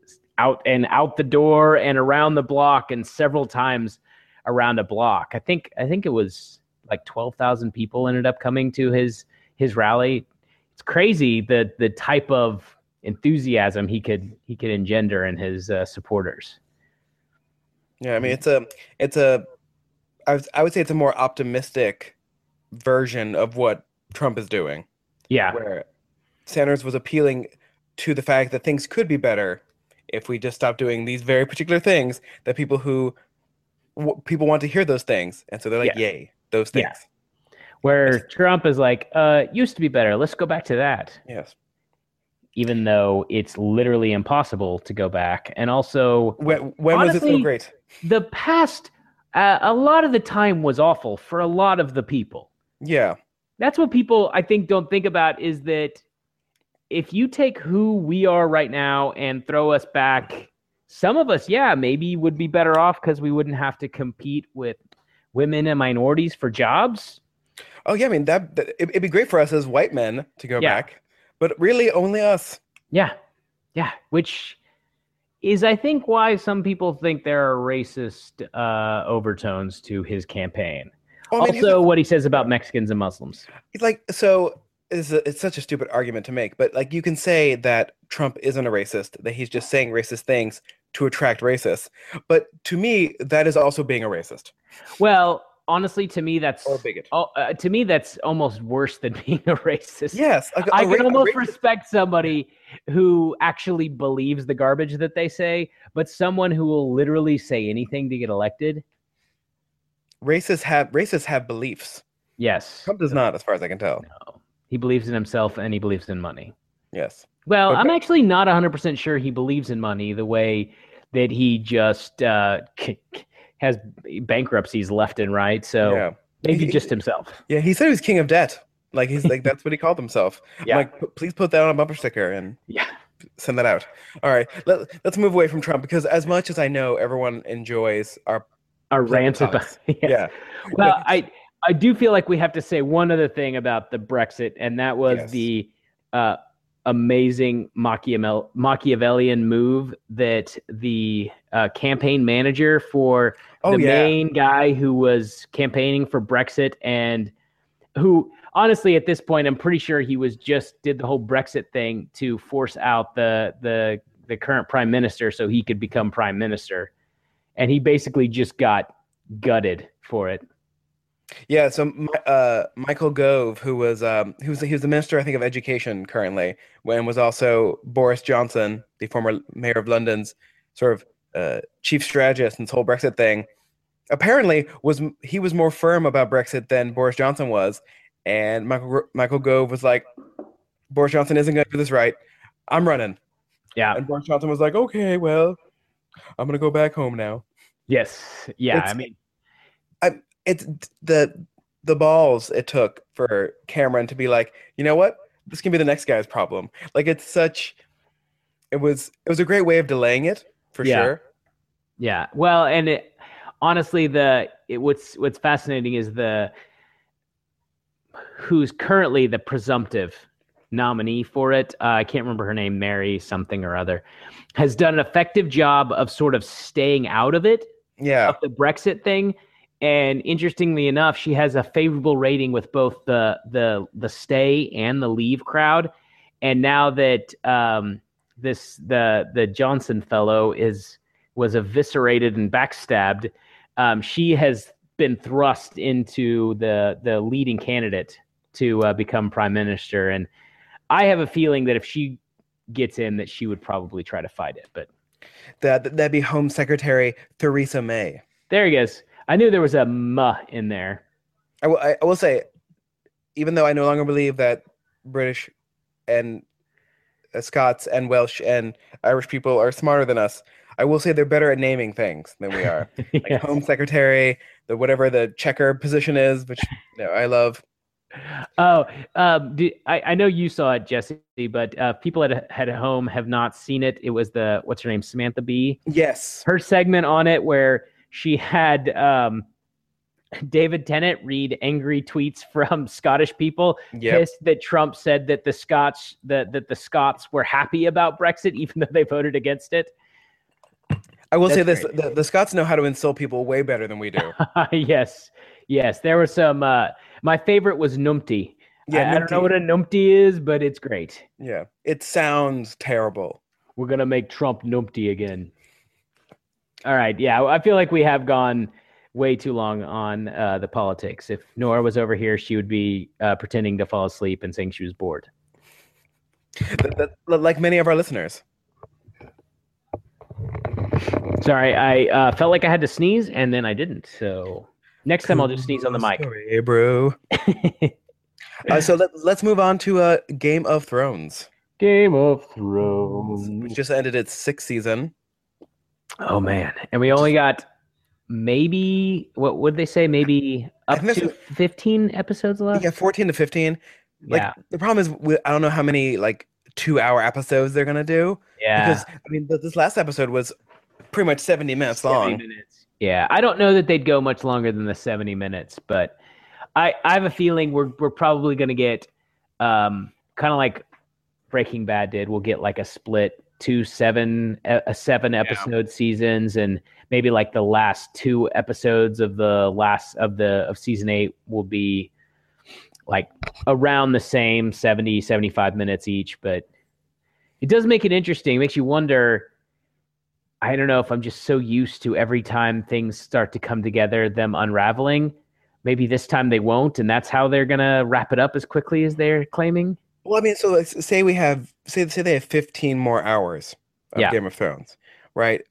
[SPEAKER 2] out and out the door and around the block and several times around a block. I think I think it was like 12,000 people ended up coming to his his rally. It's crazy the the type of enthusiasm he could he could engender in his uh, supporters.
[SPEAKER 1] yeah. I mean, it's a it's a I was, I would say it's a more optimistic version of what Trump is doing.
[SPEAKER 2] Yeah.
[SPEAKER 1] where Sanders was appealing to the fact that things could be better if we just stop doing these very particular things that people who w- people want to hear those things, and so they're like,
[SPEAKER 2] Yeah.
[SPEAKER 1] "Yay, those
[SPEAKER 2] Yeah.
[SPEAKER 1] things."
[SPEAKER 2] Where Trump is like, uh, used to be better. Let's go back to that.
[SPEAKER 1] Yes.
[SPEAKER 2] Even though it's literally impossible to go back. And also,
[SPEAKER 1] When when was it so great?
[SPEAKER 2] the past, uh, a lot of the time was awful for a lot of the people.
[SPEAKER 1] Yeah.
[SPEAKER 2] That's what people, I think, don't think about is that if you take who we are right now and throw us back some of us, yeah, maybe would be better off because we wouldn't have to compete with women and minorities for jobs.
[SPEAKER 1] Oh yeah, I mean that, that it, it'd be great for us as white men to go
[SPEAKER 2] Yeah.
[SPEAKER 1] back, but really only us.
[SPEAKER 2] Yeah, yeah, which is, I think, why some people think there are racist uh, overtones to his campaign.
[SPEAKER 1] Well, I mean,
[SPEAKER 2] also, what he says about Mexicans and Muslims.
[SPEAKER 1] It's like so it's, a, it's such a stupid argument to make but like you can say that trump isn't a racist that he's just saying racist things to attract racists but to me that is also being a racist
[SPEAKER 2] Well, honestly, to me, that's
[SPEAKER 1] or bigot
[SPEAKER 2] oh, uh, to me that's almost worse than being a racist.
[SPEAKER 1] yes a, a
[SPEAKER 2] I can almost respect somebody who actually believes the garbage that they say, but someone who will literally say anything to get elected.
[SPEAKER 1] racists have racists have beliefs
[SPEAKER 2] Yes,
[SPEAKER 1] trump does not as far as i can tell
[SPEAKER 2] no. He believes in himself and he believes in money.
[SPEAKER 1] yes
[SPEAKER 2] Well, I'm actually not 100% sure he believes in money the way that he just uh, has bankruptcies left and right. So
[SPEAKER 1] yeah
[SPEAKER 2] maybe
[SPEAKER 1] He-
[SPEAKER 2] just himself.
[SPEAKER 1] yeah he said he was king of debt like he's like that's what he called himself I'm
[SPEAKER 2] Yeah.
[SPEAKER 1] like "P- please put that on a bumper sticker and
[SPEAKER 2] Yeah.
[SPEAKER 1] send that out all right let, let's move away from trump because as much as i know everyone enjoys our
[SPEAKER 2] A rant about. yeah.
[SPEAKER 1] yeah
[SPEAKER 2] Well, I I do feel like we have to say one other thing about the Brexit, and that was
[SPEAKER 1] Yes.
[SPEAKER 2] the uh, amazing Machiavel- Machiavellian move that the uh, campaign manager for
[SPEAKER 1] oh
[SPEAKER 2] the
[SPEAKER 1] yeah.
[SPEAKER 2] main guy who was campaigning for Brexit and who honestly at this point I'm pretty sure he was just did the whole Brexit thing to force out the the the current prime minister so he could become prime minister. And he basically just got gutted for it
[SPEAKER 1] Yeah, so uh, Michael Gove, who was um, who was he was the minister, I think, of education currently, and was also Boris Johnson, the former mayor of London's sort of uh, chief strategist in this whole Brexit thing. Apparently, was he was more firm about Brexit than Boris Johnson was, and Michael Michael Gove was like, Boris Johnson isn't going to do this right. I'm running,
[SPEAKER 2] yeah
[SPEAKER 1] and Boris Johnson was like, okay, well, I'm going to go back home now.
[SPEAKER 2] yes yeah
[SPEAKER 1] It's-
[SPEAKER 2] i mean
[SPEAKER 1] it's the the balls it took for Cameron to be like, you know what, this can be the next guy's problem. Like it's such, it was it was a great way of delaying it for
[SPEAKER 2] Yeah.
[SPEAKER 1] sure.
[SPEAKER 2] Yeah. Well, and it, honestly, the it, what's what's fascinating is the who's currently the presumptive nominee for it. Uh, I can't remember her name, Mary something or other, has done an effective job of sort of staying out of it
[SPEAKER 1] Yeah,
[SPEAKER 2] of the Brexit thing. And interestingly enough, she has a favorable rating with both the the the stay and the leave crowd. And now that um, this the the Johnson fellow is was eviscerated and backstabbed, um, she has been thrust into the the leading candidate to uh, become prime minister. And I have a feeling that if she gets in, that she would probably try to fight it. But
[SPEAKER 1] that that'd be Home Secretary Theresa May.
[SPEAKER 2] there he goes. I knew there was a "muh" in there.
[SPEAKER 1] I will I, will say, even though I no longer believe that British and uh, Scots and Welsh and Irish people are smarter than us, I will say they're better at naming things than we are. like Home Secretary, the whatever the checker position is, which you know, I love.
[SPEAKER 2] Oh, um, do, I, I know you saw it, Jesse, but uh, people at, at home have not seen it. It was the what's her name, Samantha Bee.
[SPEAKER 1] Yes.
[SPEAKER 2] Her segment on it where she had um, David Tennant read angry tweets from Scottish people
[SPEAKER 1] Yep.
[SPEAKER 2] pissed that Trump said that the Scots that that the Scots were happy about Brexit even though they voted against it.
[SPEAKER 1] I will say this: the, the Scots know how to insult people way better than we do.
[SPEAKER 2] yes, yes, there were some. Uh, my favorite was Numpty.
[SPEAKER 1] Yeah,
[SPEAKER 2] I, I don't know what a Numpty is, but it's great.
[SPEAKER 1] Yeah, it sounds terrible.
[SPEAKER 2] We're gonna make Trump numpty again. All right, yeah, I feel like we have gone way too long on uh, the politics. If Nora was over here, she would be uh, pretending to fall asleep and saying she was bored.
[SPEAKER 1] Like many of our listeners.
[SPEAKER 2] Sorry, I uh, felt like I had to sneeze and then I didn't. So next time I'll just sneeze on the mic.
[SPEAKER 1] Sorry, bro. Uh, so let, let's move on to uh, Game of Thrones,
[SPEAKER 2] Game of
[SPEAKER 1] which
[SPEAKER 2] Thrones.
[SPEAKER 1] just ended its sixth season.
[SPEAKER 2] Oh man, and we only got maybe what would they say? Maybe up to fifteen episodes left.
[SPEAKER 1] Yeah, fourteen to fifteen. Like
[SPEAKER 2] yeah,
[SPEAKER 1] the problem is, we, I don't know how many like two-hour episodes they're gonna do
[SPEAKER 2] yeah.
[SPEAKER 1] because I mean th- this last episode was pretty much 70 minutes
[SPEAKER 2] 70
[SPEAKER 1] long.
[SPEAKER 2] minutes. Yeah, I don't know that they'd go much longer than the 70 minutes, but I, I have a feeling we're we're probably going to get um, kind of like Breaking Bad did. We'll get like a split two seven a a uh, seven episode seasons, and maybe like the last two episodes of the last of the of season eight will be like around the same 70 75 minutes each but it does make it interesting it makes you wonder I don't know if I'm just so used to every time things start to come together, them unraveling. Maybe this time they won't, and that's how they're gonna wrap it up as quickly as they're claiming.
[SPEAKER 1] Well, I mean, so let's say we have say say they have 15 more hours of
[SPEAKER 2] Yeah.
[SPEAKER 1] Game of Thrones, right?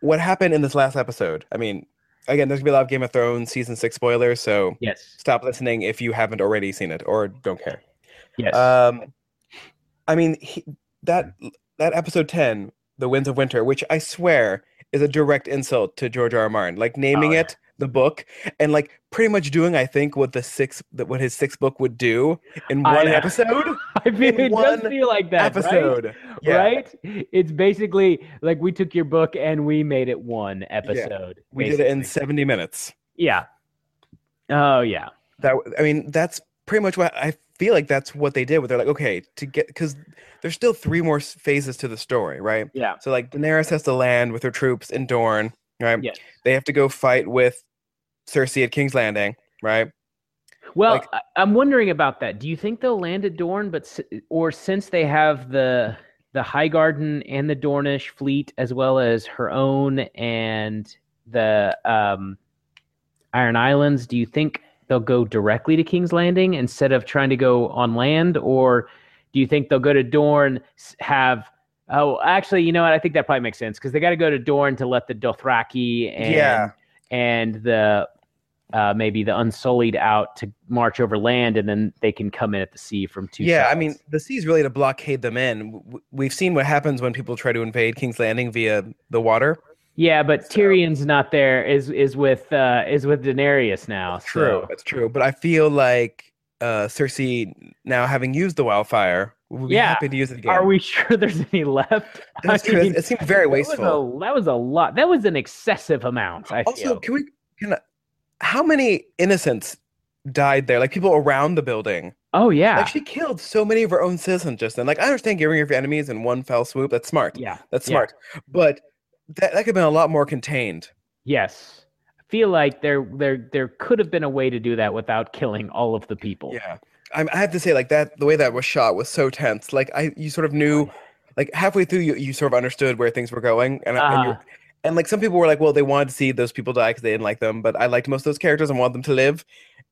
[SPEAKER 1] What happened in this last episode? I mean, again, there's gonna be a lot of Game of Thrones season six spoilers, so
[SPEAKER 2] Yes.
[SPEAKER 1] stop listening if you haven't already seen it or don't care.
[SPEAKER 2] Yes.
[SPEAKER 1] Um, I mean, he, that that episode 10, The Winds of Winter, which I swear is a direct insult to George R. R. Martin, like naming
[SPEAKER 2] Oh, yeah.
[SPEAKER 1] it the book and like pretty much doing, I think, what the sixth that what his sixth book would do in one
[SPEAKER 2] know.
[SPEAKER 1] episode.
[SPEAKER 2] I
[SPEAKER 1] in
[SPEAKER 2] it does feel like that,
[SPEAKER 1] episode.
[SPEAKER 2] right?
[SPEAKER 1] Yeah.
[SPEAKER 2] Right? It's basically like we took your book and we made it one episode.
[SPEAKER 1] We did it in 70 minutes.
[SPEAKER 2] Yeah. Oh yeah.
[SPEAKER 1] That I mean, that's pretty much what I feel like that's what they did. Where they're like, okay, to get because there's still three more phases to the story, right?
[SPEAKER 2] Yeah.
[SPEAKER 1] So like Daenerys has to land with her troops in Dorne, right?
[SPEAKER 2] Yes.
[SPEAKER 1] They have to go fight with Cersei at King's Landing, right?
[SPEAKER 2] Well,
[SPEAKER 1] Like-
[SPEAKER 2] I'm wondering about that. Do you think they'll land at Dorne, but or since they have the the Highgarden and the Dornish fleet, as well as her own and the um, Iron Islands, do you think they'll go directly to King's Landing instead of trying to go on land, or do you think they'll go to Dorne, have Oh, actually, you know what? I think that probably makes sense because they got to go to Dorne to let the Dothraki and
[SPEAKER 1] Yeah.
[SPEAKER 2] and the uh, maybe the Unsullied out to march over land, and then they can come in at the sea from two.
[SPEAKER 1] yeah, I mean, the sea is really to blockade them in. We've seen what happens when people try to invade King's Landing via the water.
[SPEAKER 2] yeah, but Tyrion's not there. Is is with uh, is with Daenerys now.
[SPEAKER 1] True,
[SPEAKER 2] so-
[SPEAKER 1] that's true. But I feel like uh, Cersei, now having used the wildfire, be
[SPEAKER 2] Yeah.
[SPEAKER 1] happy to use it again.
[SPEAKER 2] Are we sure there's any left?
[SPEAKER 1] That's true.
[SPEAKER 2] mean,
[SPEAKER 1] it seemed very
[SPEAKER 2] that was
[SPEAKER 1] wasteful.
[SPEAKER 2] a- That was a lot. That was an excessive amount. I
[SPEAKER 1] Also,
[SPEAKER 2] feel.
[SPEAKER 1] can we? Can how many innocents died there? Like people around the building.
[SPEAKER 2] Oh yeah,
[SPEAKER 1] Like she killed so many of her own citizens just then. Like I understand getting rid of your enemies in one fell swoop. That's smart.
[SPEAKER 2] yeah.
[SPEAKER 1] That's
[SPEAKER 2] yeah.
[SPEAKER 1] smart. But that that could have been a lot more contained.
[SPEAKER 2] Yes. I feel like there there there could have been a way to do that without killing all of the people.
[SPEAKER 1] Yeah. I, I have to say, like that, the way that was shot was so tense. Like I, you sort of knew, like halfway through, you, you sort of understood where things were going, and I- and,
[SPEAKER 2] Uh-huh.
[SPEAKER 1] And like some people were like, well, they wanted to see those people die because they didn't like them, but I liked most of those characters and wanted them to live,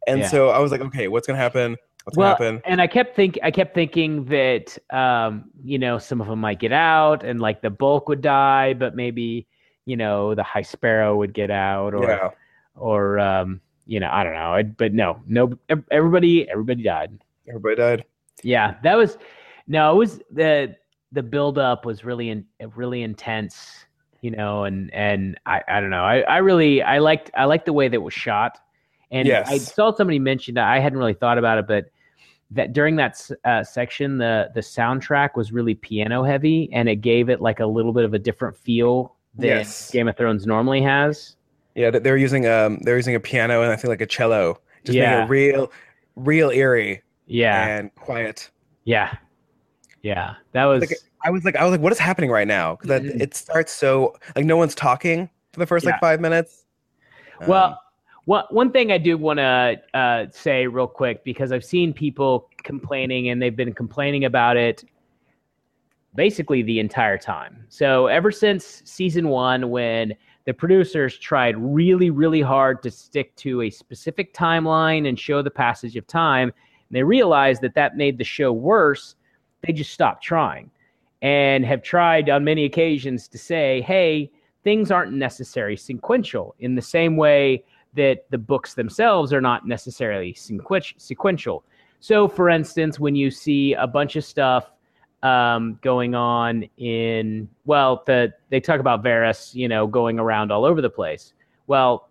[SPEAKER 1] and
[SPEAKER 2] Yeah.
[SPEAKER 1] so I was like, okay, what's gonna happen? What's
[SPEAKER 2] well,
[SPEAKER 1] gonna happen?
[SPEAKER 2] and I kept think I kept thinking that um, you know some of them might get out and like the bulk would die, but maybe you know the High Sparrow would get out or
[SPEAKER 1] yeah,
[SPEAKER 2] or um, you know I don't know. I, but no, no, everybody everybody died.
[SPEAKER 1] everybody died.
[SPEAKER 2] Yeah, that was no, it was the the build up was really in, really intense, you know, and and I I don't know. I I really I liked I liked the way that it was shot. And I saw somebody mentioned I hadn't really thought about it but that during that uh, section the the soundtrack was really piano heavy and it gave it like a little bit of a different feel than
[SPEAKER 1] Yes.
[SPEAKER 2] Game of Thrones normally has.
[SPEAKER 1] Yeah, they- they're using um, they're using a piano and I think like a cello, just making
[SPEAKER 2] Yeah.
[SPEAKER 1] it real, real eerie
[SPEAKER 2] Yeah.
[SPEAKER 1] and quiet.
[SPEAKER 2] Yeah. Yeah. That was
[SPEAKER 1] Like I was like, I was like, what is happening right now? Because
[SPEAKER 2] Mhm.
[SPEAKER 1] it starts so like no one's talking for the first
[SPEAKER 2] Yeah.
[SPEAKER 1] like five minutes. Um,
[SPEAKER 2] Well, one one thing I do want to uh, say real quick because I've seen people complaining and they've been complaining about it basically the entire time. So ever since season one, when the producers tried really, really hard to stick to a specific timeline and show the passage of time, and they realized that that made the show worse. They just stopped trying and have tried on many occasions to say, hey, things aren't necessarily sequential in the same way that the books themselves are not necessarily sequential. So, for instance, when you see a bunch of stuff um, going on in, well, the they talk about Varys, you know, going around all over the place. Well,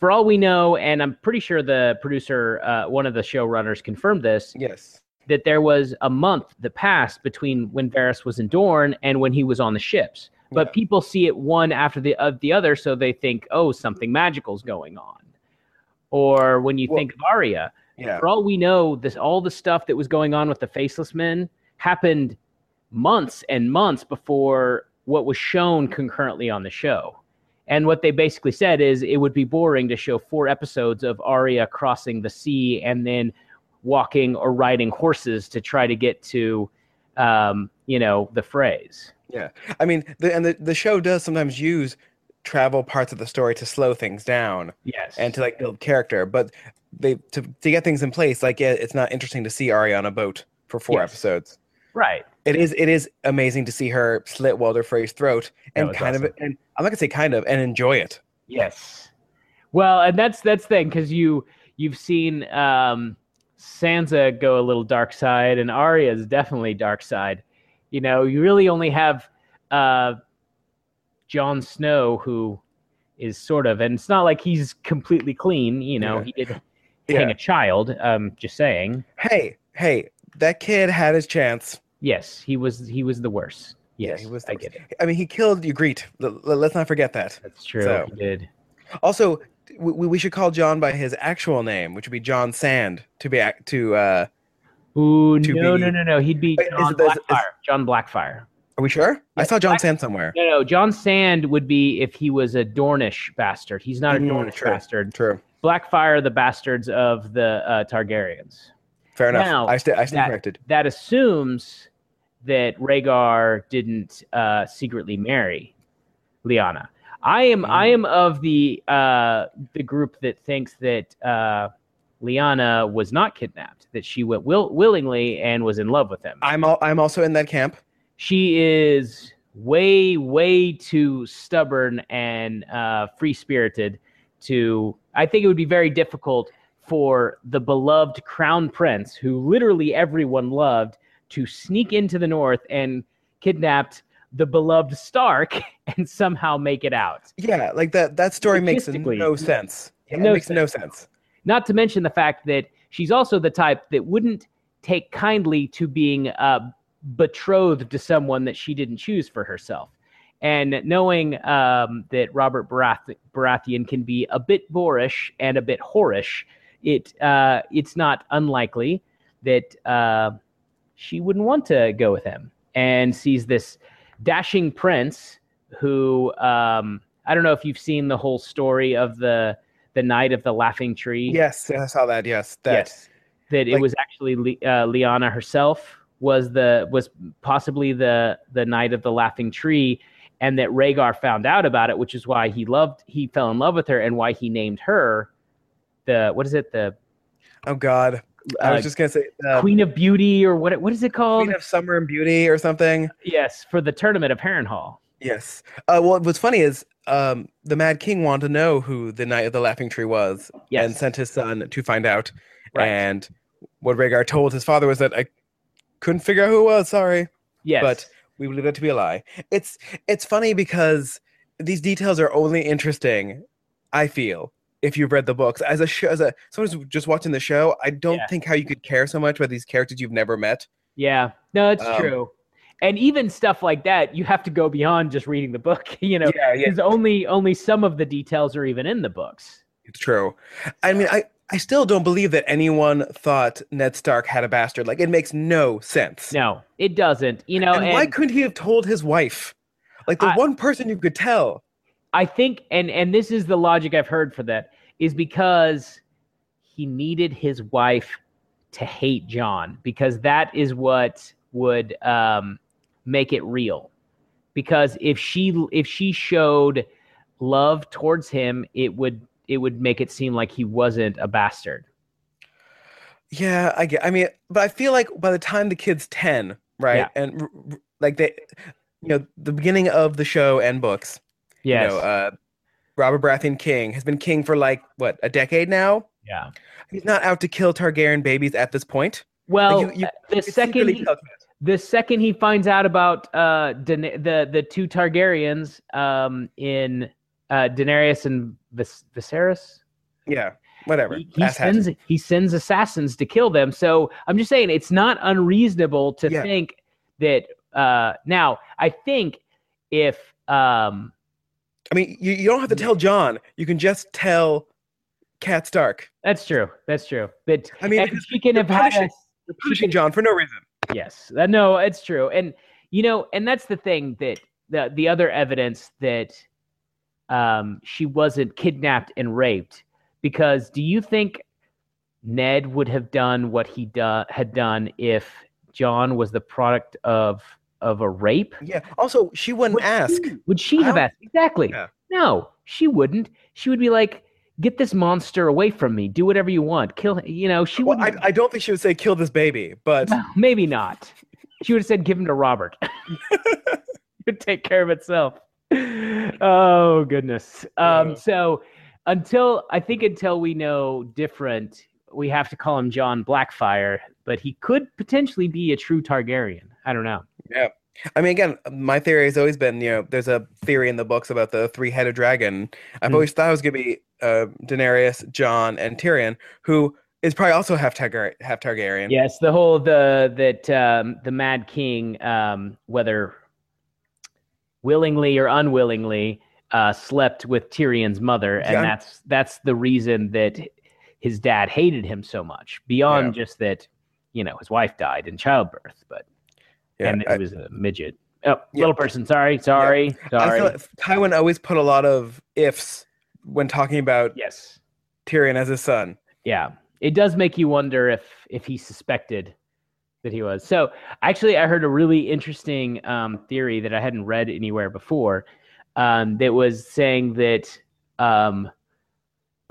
[SPEAKER 2] for all we know, and I'm pretty sure the producer, uh, one of the showrunners, confirmed this
[SPEAKER 1] yes,
[SPEAKER 2] that there was a month that passed between when Varys was in Dorne and when he was on the ships. but
[SPEAKER 1] Yeah.
[SPEAKER 2] people see it one after the uh, the other, so they think, oh, something magical's going on. Or when you
[SPEAKER 1] Well-
[SPEAKER 2] think of Arya,
[SPEAKER 1] Yeah.
[SPEAKER 2] for all we know, this all the stuff that was going on with the faceless men happened months and months before what was shown concurrently on the show. And what they basically said is it would be boring to show four episodes of Arya crossing the sea and then walking or riding horses to try to get to, um, you know, the Freys.
[SPEAKER 1] Yeah i mean, the, and the, the show does sometimes use travel parts of the story to slow things down
[SPEAKER 2] Yes.
[SPEAKER 1] and to like build character, but they to to get things in place. Like, yeah, it's not interesting to see Arya on a boat for four
[SPEAKER 2] Yes.
[SPEAKER 1] episodes.
[SPEAKER 2] right.
[SPEAKER 1] It is it is amazing to see her slit Walder Frey's throat and kind of and I'm not gonna say kind of and enjoy it.
[SPEAKER 2] Yes. Well, and that's that's the thing because you you've seen um, Sansa go a little dark side, and Arya is definitely dark side. You know, you really only have uh, Jon Snow who is sort of, and it's not like he's completely clean. You know,
[SPEAKER 1] Yeah.
[SPEAKER 2] he did hang
[SPEAKER 1] Yeah.
[SPEAKER 2] a child. Um, just saying.
[SPEAKER 1] Hey, hey, that kid had his chance.
[SPEAKER 2] Yes, he was he was the worst.
[SPEAKER 1] Yeah,
[SPEAKER 2] Yes,
[SPEAKER 1] he was
[SPEAKER 2] I
[SPEAKER 1] the
[SPEAKER 2] get it.
[SPEAKER 1] I mean, he killed Ygritte. Let's not forget that.
[SPEAKER 2] That's true.
[SPEAKER 1] So-
[SPEAKER 2] He did.
[SPEAKER 1] Also, we, we should call Jon by his actual name, which would be Jon Sand, to be to. uh
[SPEAKER 2] Ooh,
[SPEAKER 1] To
[SPEAKER 2] no,
[SPEAKER 1] be-
[SPEAKER 2] no, no, no. He'd be Jon
[SPEAKER 1] it- is-
[SPEAKER 2] Blackfyre. Jon Blackfyre.
[SPEAKER 1] Are we sure? I saw
[SPEAKER 2] Jon
[SPEAKER 1] Sand somewhere.
[SPEAKER 2] No, no. Jon Sand would be if he was a Dornish bastard. He's not a
[SPEAKER 1] Mm,
[SPEAKER 2] Dornish
[SPEAKER 1] true.
[SPEAKER 2] bastard.
[SPEAKER 1] True.
[SPEAKER 2] Blackfyre, the bastards of the uh, Targaryens.
[SPEAKER 1] Fair enough.
[SPEAKER 2] Now,
[SPEAKER 1] I I stand
[SPEAKER 2] that-
[SPEAKER 1] corrected.
[SPEAKER 2] That assumes that Rhaegar didn't uh, secretly marry Lyanna. I am I
[SPEAKER 1] Mm.
[SPEAKER 2] am of the uh, the group that thinks that uh, Lyanna was not kidnapped. That she went will- willingly and was in love with him.
[SPEAKER 1] I'm al- I'm also in that camp.
[SPEAKER 2] she is way way too stubborn and uh, free spirited to i think it would be very difficult for the beloved crown prince who literally everyone loved to sneak into the north and kidnapped the beloved stark and somehow make it out
[SPEAKER 1] Yeah, like that that story makes no sense. Yeah,
[SPEAKER 2] no
[SPEAKER 1] it makes no sense.
[SPEAKER 2] not to mention the fact that she's also the type that wouldn't take kindly to being uh, betrothed to someone that she didn't choose for herself. And knowing um, that Robert Barath- Baratheon can be a bit boorish and a bit whorish, it uh, it's not unlikely that uh, she wouldn't want to go with him. And sees this dashing prince who um, I don't know if you've seen the whole story of the the Knight of the Laughing Tree.
[SPEAKER 1] Yes, I saw that. Yes, that.
[SPEAKER 2] Yes. That it was actually uh, Lyanna herself was the was possibly the the Knight of the Laughing Tree, and that Rhaegar found out about it, which is why he loved he fell in love with her and why he named her the what is it the
[SPEAKER 1] Oh God, I
[SPEAKER 2] uh,
[SPEAKER 1] was just gonna say uh,
[SPEAKER 2] Queen of Beauty or what what is it called?
[SPEAKER 1] Queen of Summer and Beauty or something.
[SPEAKER 2] yes, for the tournament of Harrenhal.
[SPEAKER 1] Yes. Uh, well, what's funny is um, the Mad King wanted to know who the Knight of the Laughing Tree was,
[SPEAKER 2] Yes.
[SPEAKER 1] and sent his son to find out.
[SPEAKER 2] Right.
[SPEAKER 1] And what Rhaegar told his father was that I couldn't figure out who it was. Sorry,
[SPEAKER 2] Yes.
[SPEAKER 1] but we believe that to be a lie. It's it's funny because these details are only interesting. I feel if you've read the books as a show, as a someone who's just watching the show, I don't
[SPEAKER 2] Yeah.
[SPEAKER 1] think how you could care so much about these characters you've never met.
[SPEAKER 2] Yeah, no, it's
[SPEAKER 1] Um,
[SPEAKER 2] true. And even stuff like that, you have to go beyond just reading the book. You know,
[SPEAKER 1] yeah, yeah,
[SPEAKER 2] because only only some of the details are even in the books.
[SPEAKER 1] It's true. I mean, I, I still don't believe that anyone thought Ned Stark had a bastard. Like, it makes no sense.
[SPEAKER 2] No, it doesn't. You know,
[SPEAKER 1] and,
[SPEAKER 2] and,
[SPEAKER 1] why couldn't he have told his wife? Like, the
[SPEAKER 2] I-
[SPEAKER 1] one person you could tell.
[SPEAKER 2] I think, and and this is the logic I've heard for that is because he needed his wife to hate Jon because that is what would um, make it real. Because if she if she showed love towards him, it would it would make it seem like he wasn't a bastard.
[SPEAKER 1] Yeah, I get. I mean, but I feel like by the time the kid's ten, right,
[SPEAKER 2] Yeah.
[SPEAKER 1] and like they, you know, the beginning of the show and books,
[SPEAKER 2] Yes.
[SPEAKER 1] you know, uh, Robert Baratheon King has been king for like what a decade now.
[SPEAKER 2] yeah.
[SPEAKER 1] He's not out to kill Targaryen babies at this point.
[SPEAKER 2] Well,
[SPEAKER 1] you- you-
[SPEAKER 2] uh, the second he, the second he finds out about uh Dana- the the two Targaryens um in uh Daenerys and Vis- Viserys
[SPEAKER 1] yeah, whatever.
[SPEAKER 2] he, he sends he sends assassins to kill them so I'm just saying it's not unreasonable to
[SPEAKER 1] Yeah.
[SPEAKER 2] think that uh now I think if Um,
[SPEAKER 1] I mean, you, you don't have to tell Jon. You can just tell Cat Stark.
[SPEAKER 2] that's true. That's true. But
[SPEAKER 1] I mean,
[SPEAKER 2] she can
[SPEAKER 1] they're
[SPEAKER 2] have had
[SPEAKER 1] punishing-
[SPEAKER 2] us.
[SPEAKER 1] You're punishing Jon for no reason.
[SPEAKER 2] Yes, no, it's true, and you know, and that's the thing that the the other evidence that um, she wasn't kidnapped and raped. Because do you think Ned would have done what he do- had done if Jon was the product of of a rape?
[SPEAKER 1] Yeah. Also, she wouldn't
[SPEAKER 2] Would
[SPEAKER 1] ask.
[SPEAKER 2] she- Would she have asked? Exactly.
[SPEAKER 1] Yeah.
[SPEAKER 2] No, she wouldn't. She would be like, "Get this monster away from me. Do whatever you want. Kill." him." You know, she
[SPEAKER 1] Well,
[SPEAKER 2] would.
[SPEAKER 1] I, I don't think she would say kill this baby, but
[SPEAKER 2] Maybe not. She would have said, "Give him to Robert." it would take care of itself. Oh goodness. Um,
[SPEAKER 1] Yeah.
[SPEAKER 2] so until I think until we know different, we have to call him Jon Blackfyre, but he could potentially be a true Targaryen. I don't know. Yeah.
[SPEAKER 1] I mean, again, my theory has always been, you know, there's a theory in the books about the three-headed dragon. I've
[SPEAKER 2] Hmm.
[SPEAKER 1] always thought it was gonna be uh, Daenerys, Jon, and Tyrion, who is probably also half Targaryen. Half Targaryen.
[SPEAKER 2] Yes, the whole the that um, the Mad King, um, whether willingly or unwillingly, uh, slept with Tyrion's mother, and
[SPEAKER 1] Yeah.
[SPEAKER 2] that's that's the reason that his dad hated him so much. Beyond just that, you know, his wife died in childbirth, but
[SPEAKER 1] Yeah,
[SPEAKER 2] and
[SPEAKER 1] I-
[SPEAKER 2] it was a midget. Oh,
[SPEAKER 1] Yeah.
[SPEAKER 2] little person. Sorry, sorry,
[SPEAKER 1] I
[SPEAKER 2] sorry.
[SPEAKER 1] like Tywin always put a lot of ifs when talking about
[SPEAKER 2] yes,
[SPEAKER 1] Tyrion as his son.
[SPEAKER 2] yeah. It does make you wonder if if he suspected that he was. So actually, I heard a really interesting um, theory that I hadn't read anywhere before. Um, that was saying that um,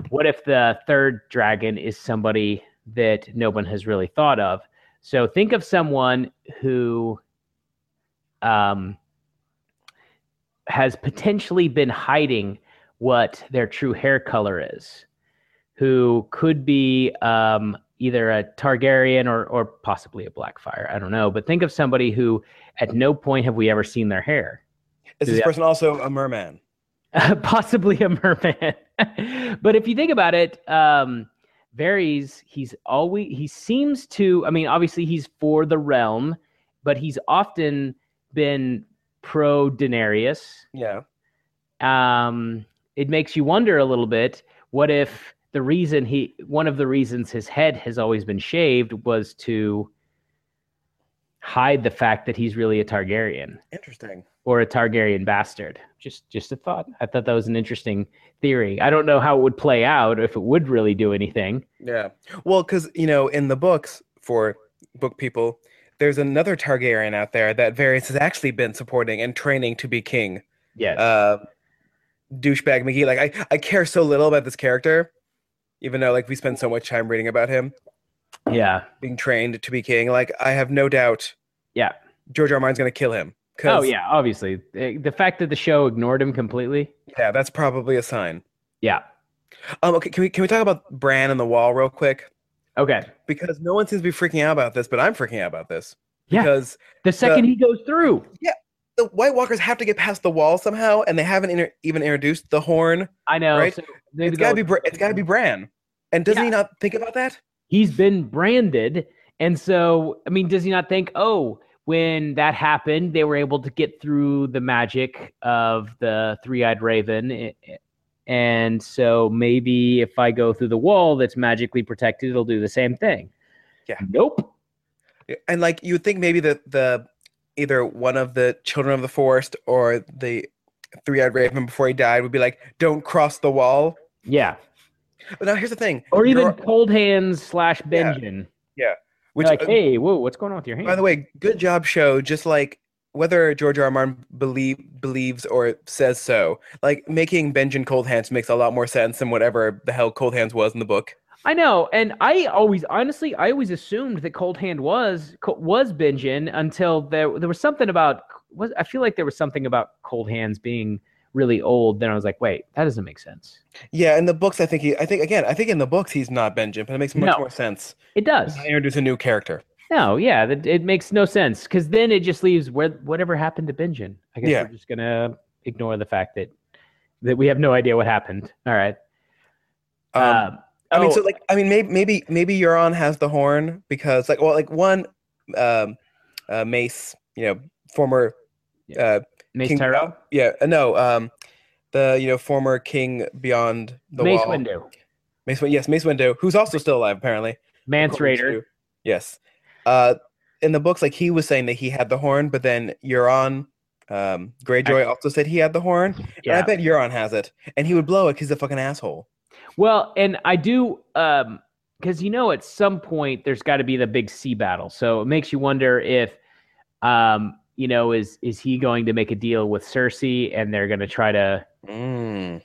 [SPEAKER 2] what if the third dragon is somebody that no one has really thought of? So think of someone who um, has potentially been hiding what their true hair color is, who could be um, either a Targaryen or, or possibly a Blackfyre. I don't know. But think of somebody who at no point have we ever seen their hair.
[SPEAKER 1] Is this person also a merman?
[SPEAKER 2] possibly a merman. but if you think about it, um, Varys, he's always he seems to. I mean, obviously he's for the realm, but he's often been pro Daenerys.
[SPEAKER 1] Yeah.
[SPEAKER 2] Um, it makes you wonder a little bit. What if the reason he, one of the reasons his head has always been shaved was to hide the fact that he's really a Targaryen
[SPEAKER 1] Interesting.
[SPEAKER 2] Or a Targaryen bastard. Just just a thought. I thought that was an interesting theory. I don't know how it would play out if it would really do anything.
[SPEAKER 1] Yeah. Well, because you know, in the books for book people, there's another Targaryen out there that Varys has actually been supporting and training to be king.
[SPEAKER 2] Yes.
[SPEAKER 1] Uh, douchebag McGee. Like I, I care so little about this character, even though like we spend so much time reading about him
[SPEAKER 2] yeah.
[SPEAKER 1] being trained to be king. Like I have no doubt.
[SPEAKER 2] Yeah.
[SPEAKER 1] George R. R. Martin's gonna kill him.
[SPEAKER 2] Oh yeah, obviously. Eh, The fact that the show ignored him completely.
[SPEAKER 1] Yeah, that's probably a sign.
[SPEAKER 2] Yeah.
[SPEAKER 1] Um, okay, can we can we talk about Bran and the Wall real quick?
[SPEAKER 2] Okay.
[SPEAKER 1] Because no one seems to be freaking out about this, but I'm freaking out about this.
[SPEAKER 2] Yeah.
[SPEAKER 1] Because
[SPEAKER 2] The second he goes through. Yeah.
[SPEAKER 1] The White Walkers have to get past the wall somehow, and they haven't inter- even introduced the horn.
[SPEAKER 2] I know.
[SPEAKER 1] Right?
[SPEAKER 2] so
[SPEAKER 1] It's gotta
[SPEAKER 2] go-
[SPEAKER 1] be Bra- it's gotta be Bran. And doesn't he not think about that?
[SPEAKER 2] he's been branded and so i mean does he not think oh when that happened they were able to get through the magic of the three-eyed raven. Eh, eh, and so maybe if i go through the wall that's magically protected it'll do the same thing.
[SPEAKER 1] Yeah.
[SPEAKER 2] nope.
[SPEAKER 1] And like you would think maybe that the either one of the children of the forest or the three-eyed raven before he died would be like, "Don't cross the wall."
[SPEAKER 2] yeah.
[SPEAKER 1] But now here's the thing,
[SPEAKER 2] or even
[SPEAKER 1] You're-
[SPEAKER 2] cold hands slash
[SPEAKER 1] Yeah.
[SPEAKER 2] benjamin
[SPEAKER 1] which
[SPEAKER 2] like
[SPEAKER 1] uh,
[SPEAKER 2] hey whoa what's going on with your hand
[SPEAKER 1] by the way, good job, show. Just like whether George R. R. Martin believe believes or says so, like making Benjamin Cold Hands makes a lot more sense than whatever the hell Cold Hands was in the book.
[SPEAKER 2] I know, and I always, honestly, I always assumed that Cold Hand was was Benjen until there there was something about was I feel like there was something about Cold Hands being really old. Then I was like, wait, that doesn't make sense.
[SPEAKER 1] Yeah, in the books, I think he, I think again, I think in the books he's not Benjamin, but it makes much
[SPEAKER 2] No.
[SPEAKER 1] more sense.
[SPEAKER 2] It does.
[SPEAKER 1] I introduce a new character.
[SPEAKER 2] No, yeah, that, it makes no sense because then it just leaves where whatever happened to Benjen. I guess
[SPEAKER 1] Yeah.
[SPEAKER 2] we're just gonna ignore the fact that that we have no idea what happened. All right.
[SPEAKER 1] Um,
[SPEAKER 2] Um,
[SPEAKER 1] I mean,
[SPEAKER 2] oh,
[SPEAKER 1] so like, I mean, maybe maybe maybe Euron has the horn because like, well, like one, um, uh, Mace, you know, former, uh,
[SPEAKER 2] Mace
[SPEAKER 1] King
[SPEAKER 2] Tyrell,
[SPEAKER 1] Beyond- Yeah, uh, no, um, the you know former king beyond the
[SPEAKER 2] Mace
[SPEAKER 1] wall.
[SPEAKER 2] Windu,
[SPEAKER 1] Mace Windu. Yes, Mace Windu, who's also still alive apparently.
[SPEAKER 2] Mance
[SPEAKER 1] Rayder. Yes. Uh, in the books, like he was saying that he had the horn, but then Euron, um, Greyjoy also said he had the horn. And I
[SPEAKER 2] Yeah.
[SPEAKER 1] bet Euron has it, and he would blow it because he's a fucking asshole.
[SPEAKER 2] Well, and I do um because you know at some point there's got to be the big sea battle. So it makes you wonder if um you know is is he going to make a deal with Cersei and they're going to try to
[SPEAKER 1] Mm.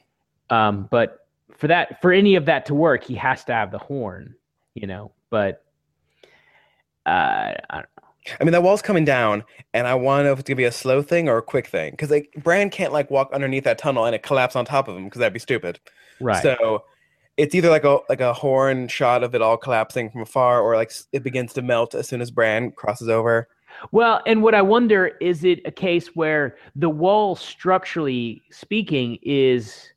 [SPEAKER 2] um but for that for any of that to work he has to have the horn, you know. But uh I don't
[SPEAKER 1] I mean, that wall's coming down, and I want to know if it's gonna be a slow thing or a quick thing. Because like Bran can't like walk underneath that tunnel and it collapse on top of him, because that'd be stupid.
[SPEAKER 2] right.
[SPEAKER 1] So it's either like a like a horn shot of it all collapsing from afar, or like it begins to melt as soon as Bran crosses over.
[SPEAKER 2] Well, and what I wonder is it a case where the wall, structurally speaking, is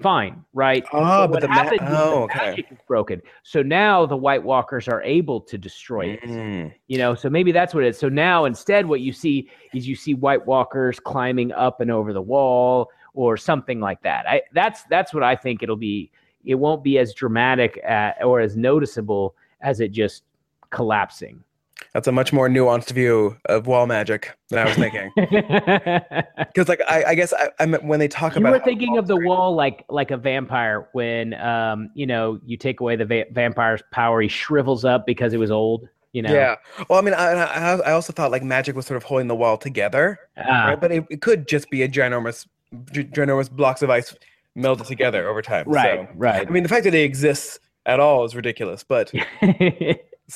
[SPEAKER 2] fine, right?
[SPEAKER 1] Oh, but
[SPEAKER 2] what
[SPEAKER 1] the ma- oh,
[SPEAKER 2] the
[SPEAKER 1] okay.
[SPEAKER 2] magic is broken. So now the White Walkers are able to destroy it.
[SPEAKER 1] Mm.
[SPEAKER 2] You know, so maybe that's what it is. So now instead, what you see is you see White Walkers climbing up and over the wall or something like that. I that's that's what I think it'll be. It won't be as dramatic at, or as noticeable as it just collapsing.
[SPEAKER 1] That's a much more nuanced view of wall magic than I was thinking. Because like I, I guess I, meant when they talk about.
[SPEAKER 2] you
[SPEAKER 1] about
[SPEAKER 2] were thinking of the wall like like a vampire when um you know you take away the va- vampire's power he shrivels up because it was old you know
[SPEAKER 1] Yeah. Well, I mean, I, I I also thought like magic was sort of holding the wall together,
[SPEAKER 2] Ah,
[SPEAKER 1] right? But it, it could just be a ginormous, ginormous blocks of ice melted together over time.
[SPEAKER 2] right
[SPEAKER 1] So,
[SPEAKER 2] right
[SPEAKER 1] I mean, the fact that it exists at all is ridiculous. But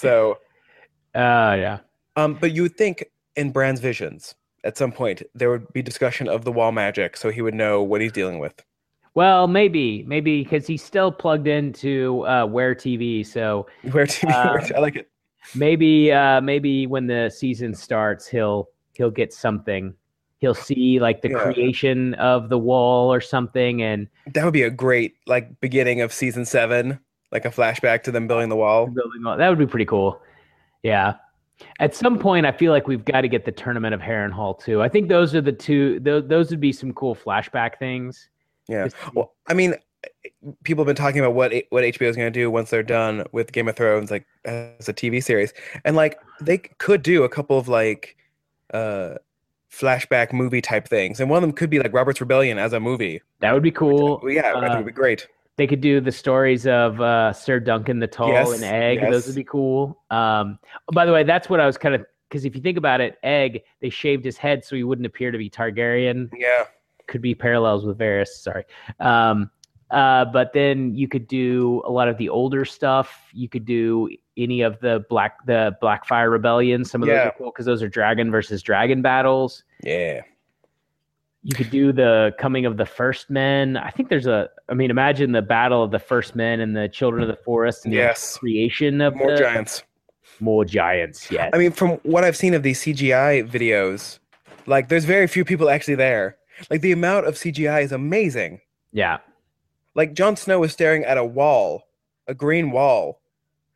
[SPEAKER 2] uh yeah
[SPEAKER 1] um, but you would think in Bran's visions at some point there would be discussion of the wall magic, so he would know what he's dealing with.
[SPEAKER 2] well maybe maybe because he's still plugged into uh wear tv so
[SPEAKER 1] Where to?
[SPEAKER 2] Um,
[SPEAKER 1] I like it.
[SPEAKER 2] maybe uh maybe when the season starts he'll he'll get something he'll see like the
[SPEAKER 1] Yeah.
[SPEAKER 2] creation of the wall or something and
[SPEAKER 1] That would be a great like beginning of season seven, like a flashback to them building the wall.
[SPEAKER 2] building wall. That would be pretty cool. Yeah. At some point, I feel like we've got to get the tournament of Harrenhal too. I think those are the two. Those, those would be some cool flashback things.
[SPEAKER 1] Yeah. Well, I mean, people have been talking about what what HBO is going to do once they're done with Game of Thrones, like as a TV series, and like they could do a couple of like uh flashback movie type things, and one of them could be like Robert's Rebellion as a movie.
[SPEAKER 2] That would be cool.
[SPEAKER 1] Yeah,
[SPEAKER 2] Uh,
[SPEAKER 1] it'd be great.
[SPEAKER 2] They could do the stories of uh, Sir Duncan the Tall
[SPEAKER 1] Yes,
[SPEAKER 2] and Egg. Those would be cool. Um, oh, by the way, that's what I was kind of because if you think about it, Egg they shaved his head so he wouldn't appear to be Targaryen.
[SPEAKER 1] Yeah,
[SPEAKER 2] could be parallels with Varys. Sorry. Um, uh, but then you could do a lot of the older stuff. You could do any of the black the Blackfyre Rebellion. Some of those are cool because those are dragon versus dragon battles.
[SPEAKER 1] yeah.
[SPEAKER 2] You could do the coming of the first men. I think there's a. I mean, imagine the battle of the first men and the children of the forest and
[SPEAKER 1] Yes.
[SPEAKER 2] the creation of
[SPEAKER 1] More
[SPEAKER 2] the,
[SPEAKER 1] giants.
[SPEAKER 2] More giants. Yes.
[SPEAKER 1] I mean, from what I've seen of these CGI videos, like there's very few people actually there. Like the amount of CGI is amazing.
[SPEAKER 2] yeah.
[SPEAKER 1] like Jon Snow was staring at a wall, a green wall.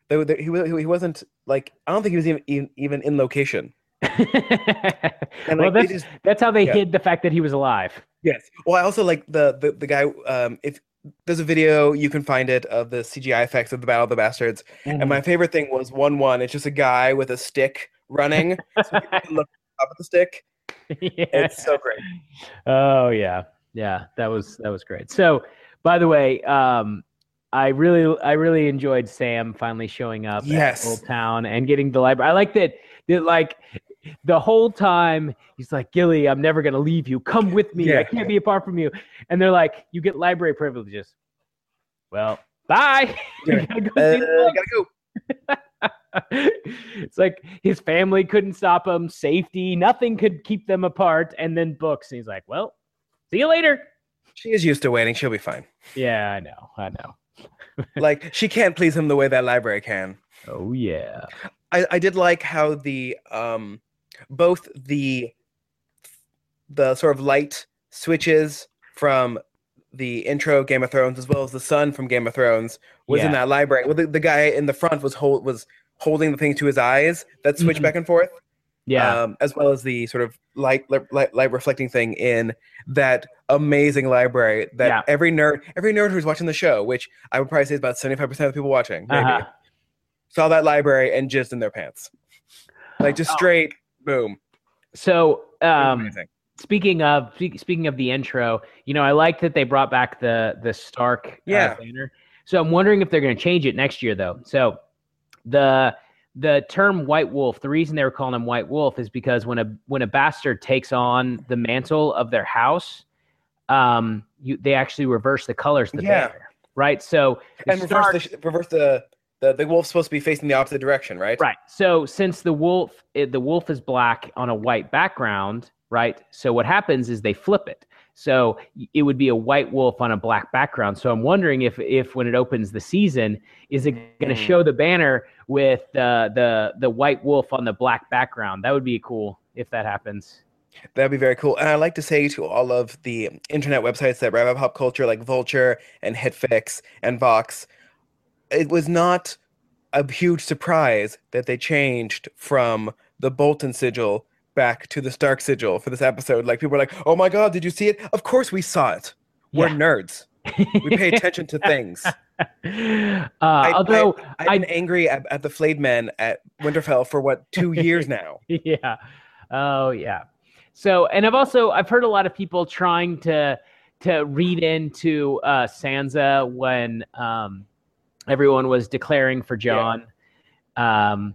[SPEAKER 1] Though there- he he wasn't like I don't think he was even, even in location. And
[SPEAKER 2] well,
[SPEAKER 1] like,
[SPEAKER 2] that's
[SPEAKER 1] is-
[SPEAKER 2] that's how they
[SPEAKER 1] yeah.
[SPEAKER 2] hid the fact that he was alive.
[SPEAKER 1] yes. Well, I also like the the, the guy. Um, if there's a video you can find it of the CGI effects of the Battle of the Bastards,
[SPEAKER 2] Mm-hmm.
[SPEAKER 1] and my favorite thing was one one. It's just a guy with a stick running. so look up at the stick.
[SPEAKER 2] Yeah.
[SPEAKER 1] It's so great.
[SPEAKER 2] Oh yeah, yeah. That was that was great. So, by the way, um, I really I really enjoyed Sam finally showing up
[SPEAKER 1] Yes.
[SPEAKER 2] at Oldtown and getting the library. I like that. That like the whole time he's like Gilly, I'm never gonna leave you. Come with me. I can't be apart from you. And they're like, you get library privileges. Well, bye.
[SPEAKER 1] Yeah.
[SPEAKER 2] gotta go
[SPEAKER 1] Uh, gotta go.
[SPEAKER 2] it's like his family couldn't stop him, safety, nothing could keep them apart, and then books. And he's like, "Well, see you later."
[SPEAKER 1] She is used to waiting. She'll be fine.
[SPEAKER 2] Yeah, I know, I know.
[SPEAKER 1] Like she can't please him the way that library can.
[SPEAKER 2] Oh yeah,
[SPEAKER 1] I, I did like how the um both the the sort of light switches from the intro Game of Thrones as well as the sun from Game of Thrones was in that library. Well, the, the guy in the front was hold was holding the thing to his eyes that switched
[SPEAKER 2] Mhm.
[SPEAKER 1] back and forth.
[SPEAKER 2] Yeah.
[SPEAKER 1] um, as well as the sort of light, light, light reflecting thing in that amazing library that
[SPEAKER 2] Yeah.
[SPEAKER 1] every nerd, every nerd who's watching the show, which I would probably say is about seventy five percent of the people watching, maybe,
[SPEAKER 2] Uh-huh.
[SPEAKER 1] saw that library and jizzed in their pants, like just
[SPEAKER 2] Oh.
[SPEAKER 1] straight boom.
[SPEAKER 2] So, um, speaking of speaking of the intro, you know, I like that they brought back the the Stark
[SPEAKER 1] Yeah.
[SPEAKER 2] uh, banner. So I'm wondering if they're going to change it next year, though. So the the term White Wolf, the reason they were calling him White Wolf is because when a when a bastard takes on the mantle of their house, um, you they actually reverse the colors of the
[SPEAKER 1] Yeah.
[SPEAKER 2] banner, right? So
[SPEAKER 1] and
[SPEAKER 2] Stark-
[SPEAKER 1] the reverse the, the the wolf's supposed to be facing the opposite direction, right?
[SPEAKER 2] Right. So since the wolf it, the wolf is black on a white background, right? So what happens is they flip it. So it would be a white wolf on a black background. So I'm wondering if if when it opens the season, is it going to
[SPEAKER 1] Mm.
[SPEAKER 2] show the banner with the the the white wolf on the black background? That would be cool if that happens.
[SPEAKER 1] That'd be very cool. And I'd like to say to all of the internet websites that wrap up pop culture, like Vulture and Hitfix and Vox, it was not a huge surprise that they changed from the Bolton sigil back to the Stark sigil for this episode. Like people were like, "Oh my god, did you see it?" Of course we saw it. We're
[SPEAKER 2] Yeah.
[SPEAKER 1] nerds. We pay attention to things.
[SPEAKER 2] uh,
[SPEAKER 1] I-
[SPEAKER 2] although
[SPEAKER 1] I've been angry at, at the flayed men at Winterfell for what two years now.
[SPEAKER 2] yeah. Oh yeah. So and I've also I've heard a lot of people trying to to read into uh Sansa when um everyone was declaring for Jon. Um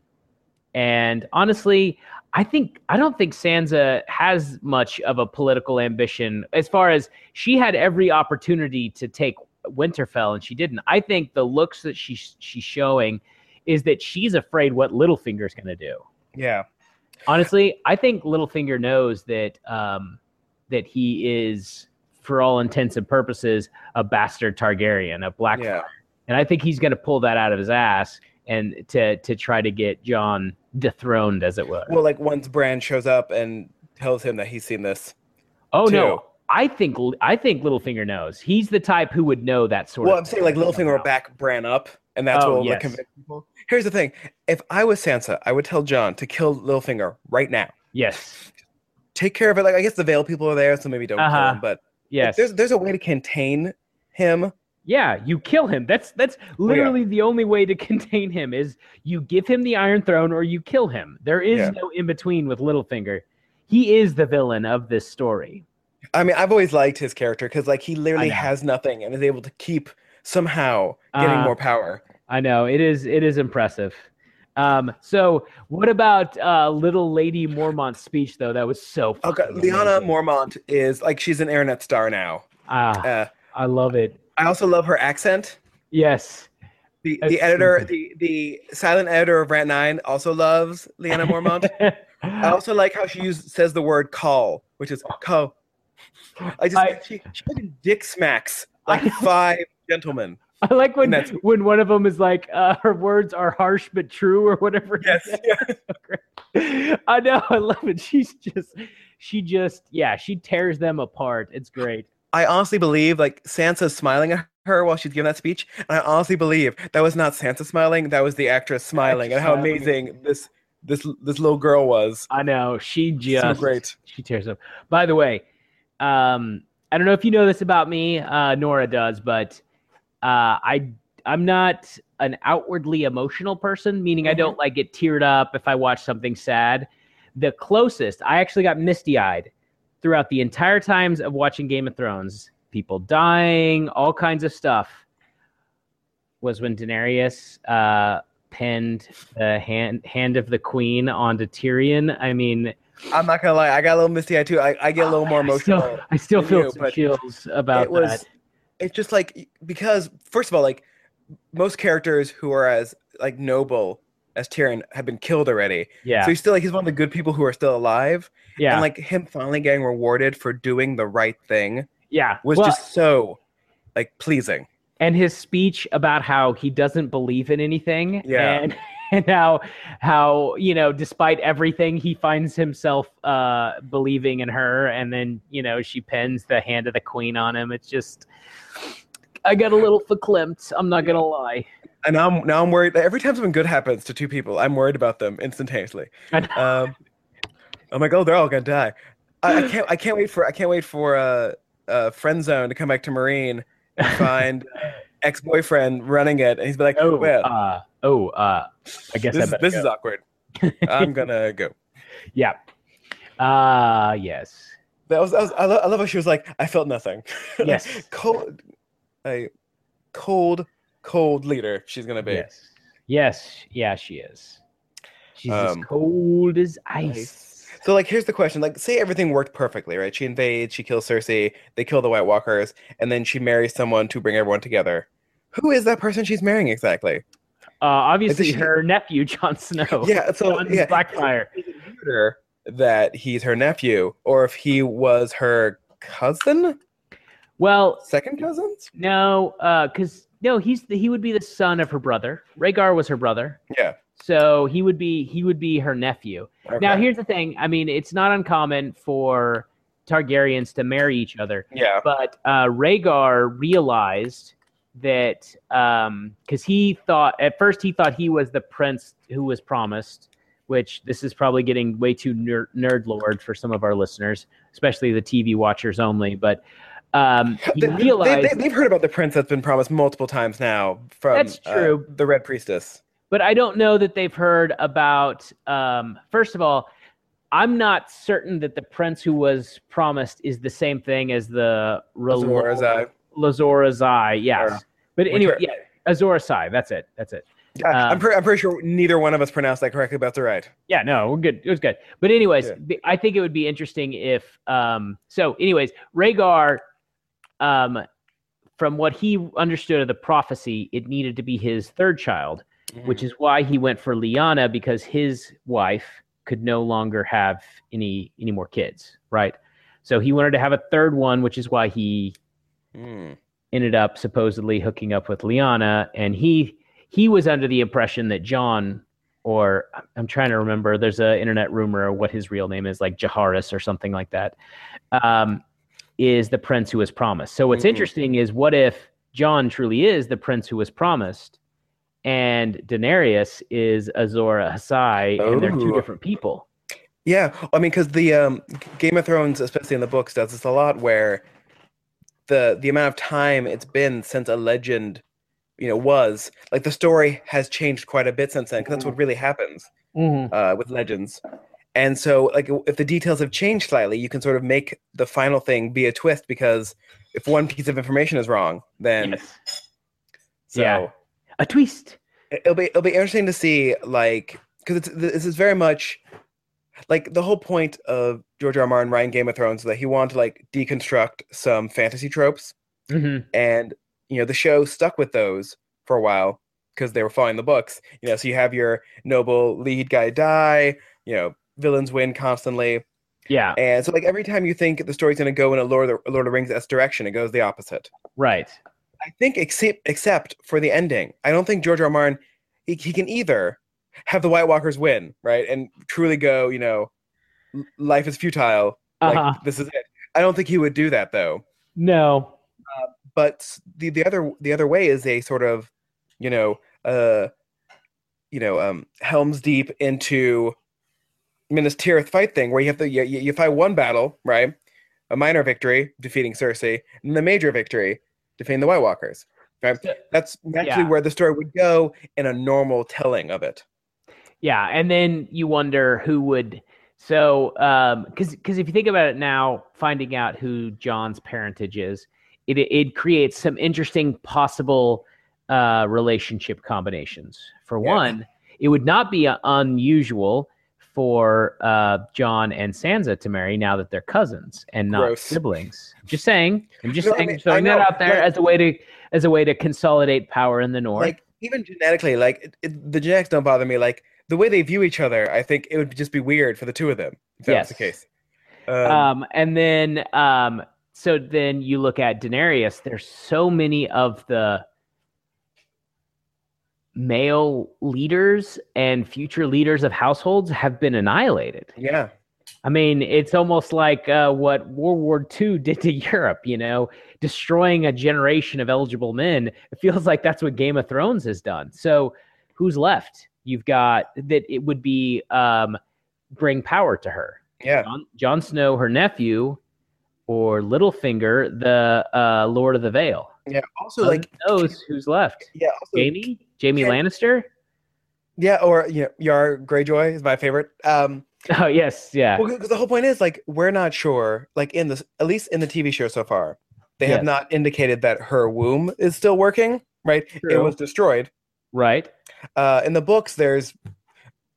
[SPEAKER 2] and honestly, I think I don't think Sansa has much of a political ambition as far as she had every opportunity to take Winterfell and she didn't. I think the looks that she she's showing is that she's afraid what Littlefinger's going to do.
[SPEAKER 1] Yeah.
[SPEAKER 2] Honestly, I think Littlefinger knows that um, that he is, for all intents and purposes, a bastard Targaryen, a Black,
[SPEAKER 1] Yeah.
[SPEAKER 2] And I think he's going to pull that out of his ass and to to try to get Jon dethroned, as it were.
[SPEAKER 1] Well, like once Bran shows up and tells him that he's seen this.
[SPEAKER 2] oh
[SPEAKER 1] too.
[SPEAKER 2] no, I think I think Littlefinger knows. He's the type who would know that sort
[SPEAKER 1] Well,
[SPEAKER 2] of.
[SPEAKER 1] I'm saying like Littlefinger will back Bran up, and that's
[SPEAKER 2] Oh,
[SPEAKER 1] what will
[SPEAKER 2] yes.
[SPEAKER 1] convince people. Here's the thing: if I was Sansa, I would tell Jon to kill Littlefinger right now.
[SPEAKER 2] Yes,
[SPEAKER 1] Take care of it. Like I guess the Veil people are there, so maybe don't
[SPEAKER 2] Uh-huh.
[SPEAKER 1] him. But
[SPEAKER 2] yes.
[SPEAKER 1] there's there's a way to contain him.
[SPEAKER 2] Yeah, you kill him. That's that's literally the only way to contain him is you give him the Iron Throne or you kill him. There is
[SPEAKER 1] Yeah.
[SPEAKER 2] no in between with Littlefinger. He is the villain of this story.
[SPEAKER 1] I mean, I've always liked his character because like he literally has nothing and is able to keep somehow getting
[SPEAKER 2] Uh,
[SPEAKER 1] more power.
[SPEAKER 2] I know it is it is impressive. Um, so what about uh, little Lady Mormont's speech though? That was so.
[SPEAKER 1] Okay, Lyanna
[SPEAKER 2] amazing.
[SPEAKER 1] Mormont is like she's an internet star now.
[SPEAKER 2] Ah,
[SPEAKER 1] Uh,
[SPEAKER 2] I love it.
[SPEAKER 1] I also love her accent.
[SPEAKER 2] Yes.
[SPEAKER 1] The
[SPEAKER 2] It's
[SPEAKER 1] the editor, the the silent editor of Rant Nine also loves Lyanna Mormont. I also like how she says the word call, which is call. I just
[SPEAKER 2] I-
[SPEAKER 1] she, she dick smacks like five gentlemen.
[SPEAKER 2] I like when when one of them is like, uh, her words are harsh but true or whatever.
[SPEAKER 1] Yes. yeah.
[SPEAKER 2] I know. I love it. She's just, she just, yeah, she tears them apart. It's great.
[SPEAKER 1] I honestly believe like Sansa's smiling at her while she's giving that speech, and I honestly believe that was not Sansa smiling, that was the actress smiling, and how
[SPEAKER 2] smiling.
[SPEAKER 1] amazing this this this little girl was.
[SPEAKER 2] I know. She
[SPEAKER 1] So
[SPEAKER 2] just,
[SPEAKER 1] great.
[SPEAKER 2] she tears up. By the way, um, I don't know if you know this about me. Uh, Nora does, but uh, I, I'm not an outwardly emotional person, meaning I
[SPEAKER 1] Mhm.
[SPEAKER 2] don't like get teared up if I watch something sad. The closest, I actually got misty eyed throughout the entire times of watching Game of Thrones, people dying, all kinds of stuff, was when Daenerys uh, pinned the hand hand of the queen onto Tyrion. I mean,
[SPEAKER 1] I'm not gonna lie, I got a little misty eye too. I, I get a little more
[SPEAKER 2] I still-
[SPEAKER 1] emotional.
[SPEAKER 2] I still, feel
[SPEAKER 1] you,
[SPEAKER 2] chills about
[SPEAKER 1] it was
[SPEAKER 2] that.
[SPEAKER 1] it's just like because first of all, like most characters who are as like noble as Tyrion have been killed already.
[SPEAKER 2] Yeah,
[SPEAKER 1] So he's still like he's one of the good people who are still alive.
[SPEAKER 2] yeah,
[SPEAKER 1] And like him finally getting rewarded for doing the right thing
[SPEAKER 2] yeah.
[SPEAKER 1] was
[SPEAKER 2] Well,
[SPEAKER 1] just so like pleasing.
[SPEAKER 2] and his speech about how he doesn't believe in anything
[SPEAKER 1] Yeah.
[SPEAKER 2] and and how how you know despite everything he finds himself uh believing in her and then you know she pins the hand of the queen on him it's just i got a little verklempt i'm not gonna lie
[SPEAKER 1] And now I'm now I'm worried. Every time something good happens to two people, I'm worried about them instantaneously.
[SPEAKER 2] I.
[SPEAKER 1] Um, I'm like, oh, they're all gonna die. I, I can't. I can't wait for. I can't wait for uh, uh, friend zone to come back to Meereen and find ex boyfriend running it, and he's be like,
[SPEAKER 2] Oh,
[SPEAKER 1] well,
[SPEAKER 2] uh, oh, uh, I guess
[SPEAKER 1] this, is, this
[SPEAKER 2] go.
[SPEAKER 1] is awkward. I'm gonna go.
[SPEAKER 2] yeah. Uh yes.
[SPEAKER 1] That was. That was I, love, I love how she was like, I felt nothing.
[SPEAKER 2] Yes.
[SPEAKER 1] cold. A cold, cold leader. She's gonna be.
[SPEAKER 2] Yes. Yes. Yeah, she is. She's
[SPEAKER 1] Um,
[SPEAKER 2] as cold as ice.
[SPEAKER 1] So like here's the question. Like say everything worked perfectly, right? She invades, she kills Cersei, they kill the White Walkers, and then she marries someone to bring everyone together. Who is that person she's marrying exactly?
[SPEAKER 2] Uh, obviously,
[SPEAKER 1] she-
[SPEAKER 2] her nephew, Jon Snow.
[SPEAKER 1] Yeah, so yeah,
[SPEAKER 2] Blackfyre.
[SPEAKER 1] is it weirder that he's her nephew, or if he was her cousin,
[SPEAKER 2] Well,
[SPEAKER 1] second cousins?
[SPEAKER 2] no, uh because no, he's the, he would be the son of her brother. Rhaegar was her brother,
[SPEAKER 1] Yeah.
[SPEAKER 2] so he would be he would be her nephew. Now, here's the thing. I mean, it's not uncommon for Targaryens to marry each other,
[SPEAKER 1] yeah,
[SPEAKER 2] but uh, Rhaegar realized that um because he thought at first he thought he was the prince who was promised. Which this is probably getting way too ner- nerd lord for some of our listeners, especially the TV watchers only. But um, he
[SPEAKER 1] They-
[SPEAKER 2] realized
[SPEAKER 1] they, have heard about the prince that's been promised multiple times now from
[SPEAKER 2] That's
[SPEAKER 1] uh,
[SPEAKER 2] true.
[SPEAKER 1] the Red Priestess.
[SPEAKER 2] but I don't know that they've heard about. Um, first of all, I'm not certain that the prince who was promised is the same thing as the
[SPEAKER 1] Azor
[SPEAKER 2] Relo-
[SPEAKER 1] Ahai.
[SPEAKER 2] Lazor Azai. Yes,
[SPEAKER 1] Or-
[SPEAKER 2] but anyway, yeah, Ahai. That's it. That's it.
[SPEAKER 1] Yeah, I'm,
[SPEAKER 2] Um,
[SPEAKER 1] pre- I'm pretty sure neither one of us pronounced that correctly, but that's all right.
[SPEAKER 2] Yeah, no, we're good. It was good. But anyways,
[SPEAKER 1] Yeah.
[SPEAKER 2] I think it would be interesting if. Um, so, anyways, Rhaegar, um, from what he understood of the prophecy, it needed to be his third child. which is why he went for Lyanna because his wife could no longer have any any more kids, right? So he wanted to have a third one, which is why he
[SPEAKER 1] Mm.
[SPEAKER 2] ended up supposedly hooking up with Lyanna, and he he was under the impression that Jon, or I'm trying to remember, there's a internet rumor of what his real name is, like Jaehaerys or something like that, um, is the prince who was promised. So what's
[SPEAKER 1] Mhm.
[SPEAKER 2] interesting is what if Jon truly is the prince who was promised, and Daenerys is Azor Ahai, and they're two different people.
[SPEAKER 1] Yeah, I mean, because the um, Game of Thrones, especially in the books, does this a lot, where the the amount of time it's been since a legend, you know, was like the story has changed quite a bit since then. Because that's what really happens uh, with legends. And so, like, if the details have changed slightly, you can sort of make the final thing be a twist because if one piece of information is wrong, then
[SPEAKER 2] Yes.
[SPEAKER 1] so
[SPEAKER 2] Yeah. A twist.
[SPEAKER 1] it'll be it'll be interesting to see like because it's this is very much like the whole point of George R. R. Martin writing Game of Thrones is that he wanted to like deconstruct some fantasy tropes,
[SPEAKER 2] hmm
[SPEAKER 1] and you know the show stuck with those for a while because they were following the books. You know, so you have your noble lead guy die, you know, villains win constantly,
[SPEAKER 2] Yeah.
[SPEAKER 1] and so like every time you think the story's going to go in a Lord of the, Lord of the Rings s direction, it goes the opposite.
[SPEAKER 2] Right.
[SPEAKER 1] I think except except for the ending. I don't think George R. R. Martin he, he can either have the White Walkers win, right, and truly go, you know, life is futile. Like
[SPEAKER 2] Uh-huh.
[SPEAKER 1] this is it. I don't think he would do that though.
[SPEAKER 2] No.
[SPEAKER 1] But the the other the other way is a sort of, you know, uh, you know, um, Helm's Deep into Minas Tirith fight thing where you have to you, you fight one battle, right, a minor victory defeating Cersei, and the major victory defeating the White Walkers. Right? That's naturally
[SPEAKER 2] Yeah.
[SPEAKER 1] where the story would go in a normal telling of it.
[SPEAKER 2] Yeah, and then you wonder who would. So, um, because because if you think about it now, finding out who Jon's parentage is, it it creates some interesting possible uh, relationship combinations. For
[SPEAKER 1] Yeah.
[SPEAKER 2] one, it would not be unusual for uh, Jon and Sansa to marry now that they're cousins and not
[SPEAKER 1] Gross.
[SPEAKER 2] siblings. Just saying. I'm just
[SPEAKER 1] No, I
[SPEAKER 2] saying,
[SPEAKER 1] mean,
[SPEAKER 2] throwing
[SPEAKER 1] I
[SPEAKER 2] that out there
[SPEAKER 1] like-
[SPEAKER 2] as a way to as a way to consolidate power in the north.
[SPEAKER 1] Like even genetically, like it, it, the genetics don't bother me. Like the way they view each other, I think it would just be weird for the two of them if that was the case. Um,
[SPEAKER 2] um, and then um, so then you look at Daenerys. There's so many of the male leaders and future leaders of households have been annihilated.
[SPEAKER 1] yeah,
[SPEAKER 2] I mean, it's almost like uh, what World War II did to Europe. You know, destroying a generation of eligible men. It feels like that's what Game of Thrones has done. So, who's left? You've got that. It would be um, bring power to her.
[SPEAKER 1] Yeah.
[SPEAKER 2] Jon, Jon Snow, her nephew, or Littlefinger, the uh, Lord of the Vale.
[SPEAKER 1] Yeah. Also, like,
[SPEAKER 2] knows who's left.
[SPEAKER 1] yeah. Also,
[SPEAKER 2] Jamie,
[SPEAKER 1] Jaime
[SPEAKER 2] Lannister.
[SPEAKER 1] Yeah, or you know, Yar Greyjoy is my favorite. Um,
[SPEAKER 2] Oh yes, yeah,
[SPEAKER 1] well, because the whole point is like we're not sure. Like in this, at least in the TV show so far, they have not indicated that her womb is still working. Right? It was destroyed.
[SPEAKER 2] right.
[SPEAKER 1] Uh, in the books, there's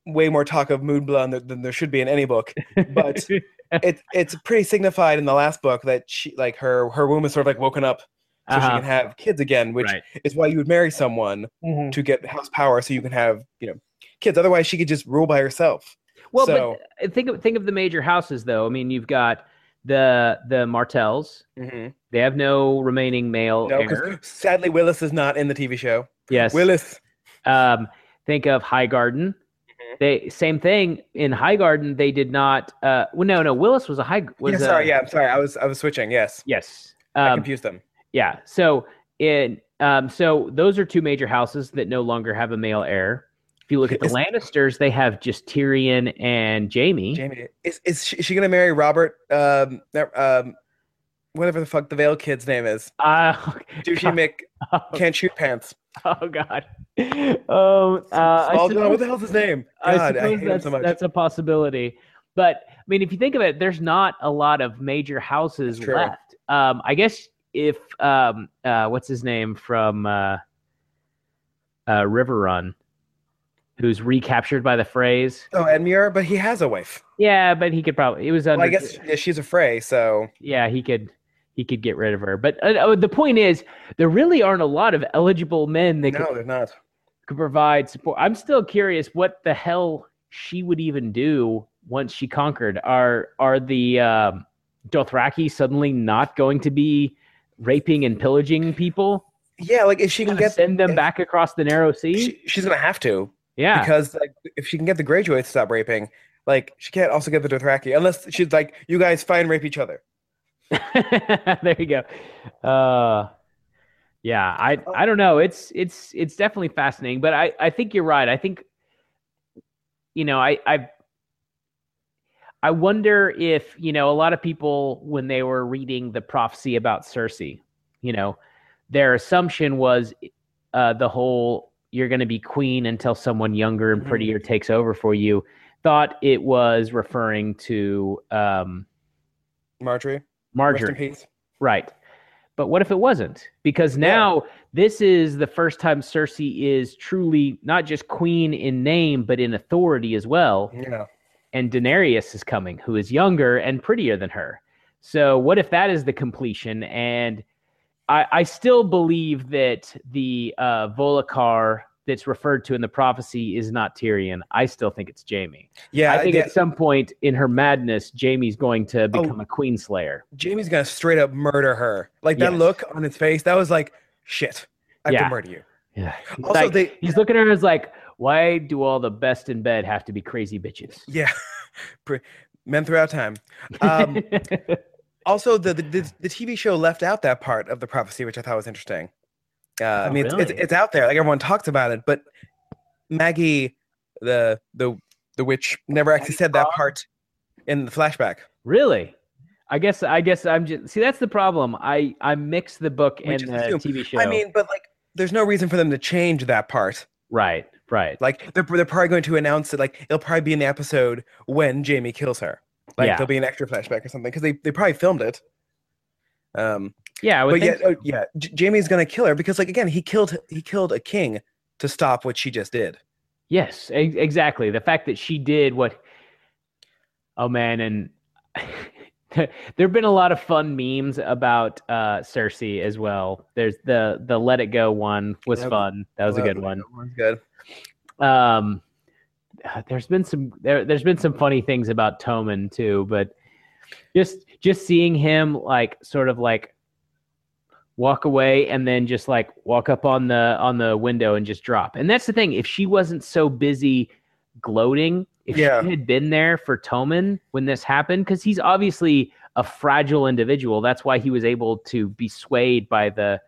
[SPEAKER 1] way more talk of Moonblood than, than there should be in any book. But- It's it's pretty signified in the last book that she like her her womb is sort of like woken up so she
[SPEAKER 2] Uh-huh.
[SPEAKER 1] can have kids again, which
[SPEAKER 2] right.
[SPEAKER 1] is why you would marry someone
[SPEAKER 2] Mhm.
[SPEAKER 1] to get house power so you can have you know kids. Otherwise, she could just rule by herself.
[SPEAKER 2] Well,
[SPEAKER 1] so,
[SPEAKER 2] but think of think of the major houses though. I mean, you've got the the Martells.
[SPEAKER 1] mhm.
[SPEAKER 2] They have no remaining male
[SPEAKER 1] no,
[SPEAKER 2] heir.
[SPEAKER 1] 'cause sadly Willas is not in the TV show.
[SPEAKER 2] Yes.
[SPEAKER 1] Willas,
[SPEAKER 2] Um, think of Highgarden.
[SPEAKER 1] Mm-hmm.
[SPEAKER 2] They same thing in Highgarden. They did not. Uh, well, no, no. Willas was a high. Was
[SPEAKER 1] yeah,
[SPEAKER 2] a-
[SPEAKER 1] sorry, yeah, I'm sorry, I was I was switching. Yes,
[SPEAKER 2] Yes.
[SPEAKER 1] I
[SPEAKER 2] Um,
[SPEAKER 1] confused them.
[SPEAKER 2] Yeah. So in um, so those are two major houses that no longer have a male heir. If you look at the
[SPEAKER 1] Is-
[SPEAKER 2] Lannisters, they have just Tyrion and Jaime.
[SPEAKER 1] Jaime, is is she, is she gonna marry Robert? Um, um, whatever the fuck the Vale kid's name is.
[SPEAKER 2] Uh,
[SPEAKER 1] Douchey Mick can't shoot pants.
[SPEAKER 2] oh God. Um, uh, I
[SPEAKER 1] Small John, what the hell's his name?
[SPEAKER 2] I
[SPEAKER 1] God, I,
[SPEAKER 2] suppose
[SPEAKER 1] hate him
[SPEAKER 2] that's,
[SPEAKER 1] so much.
[SPEAKER 2] that's a possibility. But I mean, if you think of it, there's not a lot of major houses left. Um, I guess if um, uh, what's his name from uh, uh, Riverrun, who's recaptured by the Freys.
[SPEAKER 1] Oh, Edmure, but he has a wife.
[SPEAKER 2] Yeah, but he could probably. It was under.
[SPEAKER 1] Well, I guess yeah, she's a Frey, so
[SPEAKER 2] Yeah, he could. He could get rid of her. But uh, uh, the point is, there really aren't a lot of eligible men that
[SPEAKER 1] no,
[SPEAKER 2] could,
[SPEAKER 1] they're not.
[SPEAKER 2] could provide support. I'm still curious what the hell she would even do once she conquered. Are are the um, Dothraki suddenly not going to be raping and pillaging people?
[SPEAKER 1] Yeah, like if she can get
[SPEAKER 2] send them
[SPEAKER 1] if-
[SPEAKER 2] back across the narrow sea?
[SPEAKER 1] she, she's gonna have to
[SPEAKER 2] yeah,
[SPEAKER 1] because like if she can get the Greyjoy to stop raping, like she can't also get the Dothraki unless she's like, you guys fine rape each other.
[SPEAKER 2] there you go. Uh, yeah, I I don't know. It's it's it's definitely fascinating, but I I think you're right. I think you know I I I wonder if you know a lot of people when they were reading the prophecy about Cersei, you know, their assumption was uh, the whole you're going to be queen until someone younger and
[SPEAKER 1] Mhm.
[SPEAKER 2] prettier takes over for you. Thought it was referring to um, Margaery,
[SPEAKER 1] Margaery.
[SPEAKER 2] Right. But what if it wasn't? Because
[SPEAKER 1] Yeah.
[SPEAKER 2] now this is the first time Cersei is truly not just queen in name, but in authority as well.
[SPEAKER 1] Yeah,
[SPEAKER 2] And Daenerys is coming, who is younger and prettier than her. So what if that is the completion? And I, I still believe that the uh, valonqar that's referred to in the prophecy is not Tyrion. I still think it's Jaime.
[SPEAKER 1] yeah.
[SPEAKER 2] I think
[SPEAKER 1] yeah,
[SPEAKER 2] at some point in her madness, Jaime's going
[SPEAKER 1] Oh.
[SPEAKER 2] to become a queen slayer.
[SPEAKER 1] Jaime's gonna straight up murder her. Like that
[SPEAKER 2] Yes.
[SPEAKER 1] look on his face, that was like, shit, I have to murder you.
[SPEAKER 2] Yeah. He's
[SPEAKER 1] Also,
[SPEAKER 2] like-
[SPEAKER 1] they
[SPEAKER 2] He's looking at her as like, why do all the best in bed have to be crazy bitches?
[SPEAKER 1] yeah, men throughout time. Um, also, the, the the TV show left out that part of the prophecy, which I thought was interesting. Uh, I
[SPEAKER 2] Oh,
[SPEAKER 1] mean, it's, it's it's out there, like everyone talks about it, but Maggie, the the the witch, never actually said that part in the flashback.
[SPEAKER 2] really? I guess I guess I'm just see that's the problem. I I mix the book and the
[SPEAKER 1] assume-
[SPEAKER 2] TV show.
[SPEAKER 1] I mean, but like, there's no reason for them to change that part.
[SPEAKER 2] right, right.
[SPEAKER 1] Like, they're they're probably going to announce it. Like, it'll probably be in the episode when Jaime kills her. Like,
[SPEAKER 2] Yeah.
[SPEAKER 1] there'll be an extra flashback or something because they they probably filmed it. Um.
[SPEAKER 2] Yeah,
[SPEAKER 1] but yeah,
[SPEAKER 2] so.
[SPEAKER 1] oh, yeah, J- Jaime's gonna kill her because, like, again, he killed he killed a king to stop what she just did.
[SPEAKER 2] Yes, exactly. The fact that she did what Oh man, and there've been a lot of fun memes about uh Cersei as well. There's the the Let It Go one was fun. That was a good one.
[SPEAKER 1] One's good.
[SPEAKER 2] um there's been some there, there's been some funny things about Tommen too, but just just seeing him like sort of like walk away and then just like walk up on the on the window and just drop. And that's the thing, if she wasn't so busy gloating, if
[SPEAKER 1] Yeah.
[SPEAKER 2] she had been there for Tommen when this happened cuz he's obviously a fragile individual, that's why he was able to be swayed by the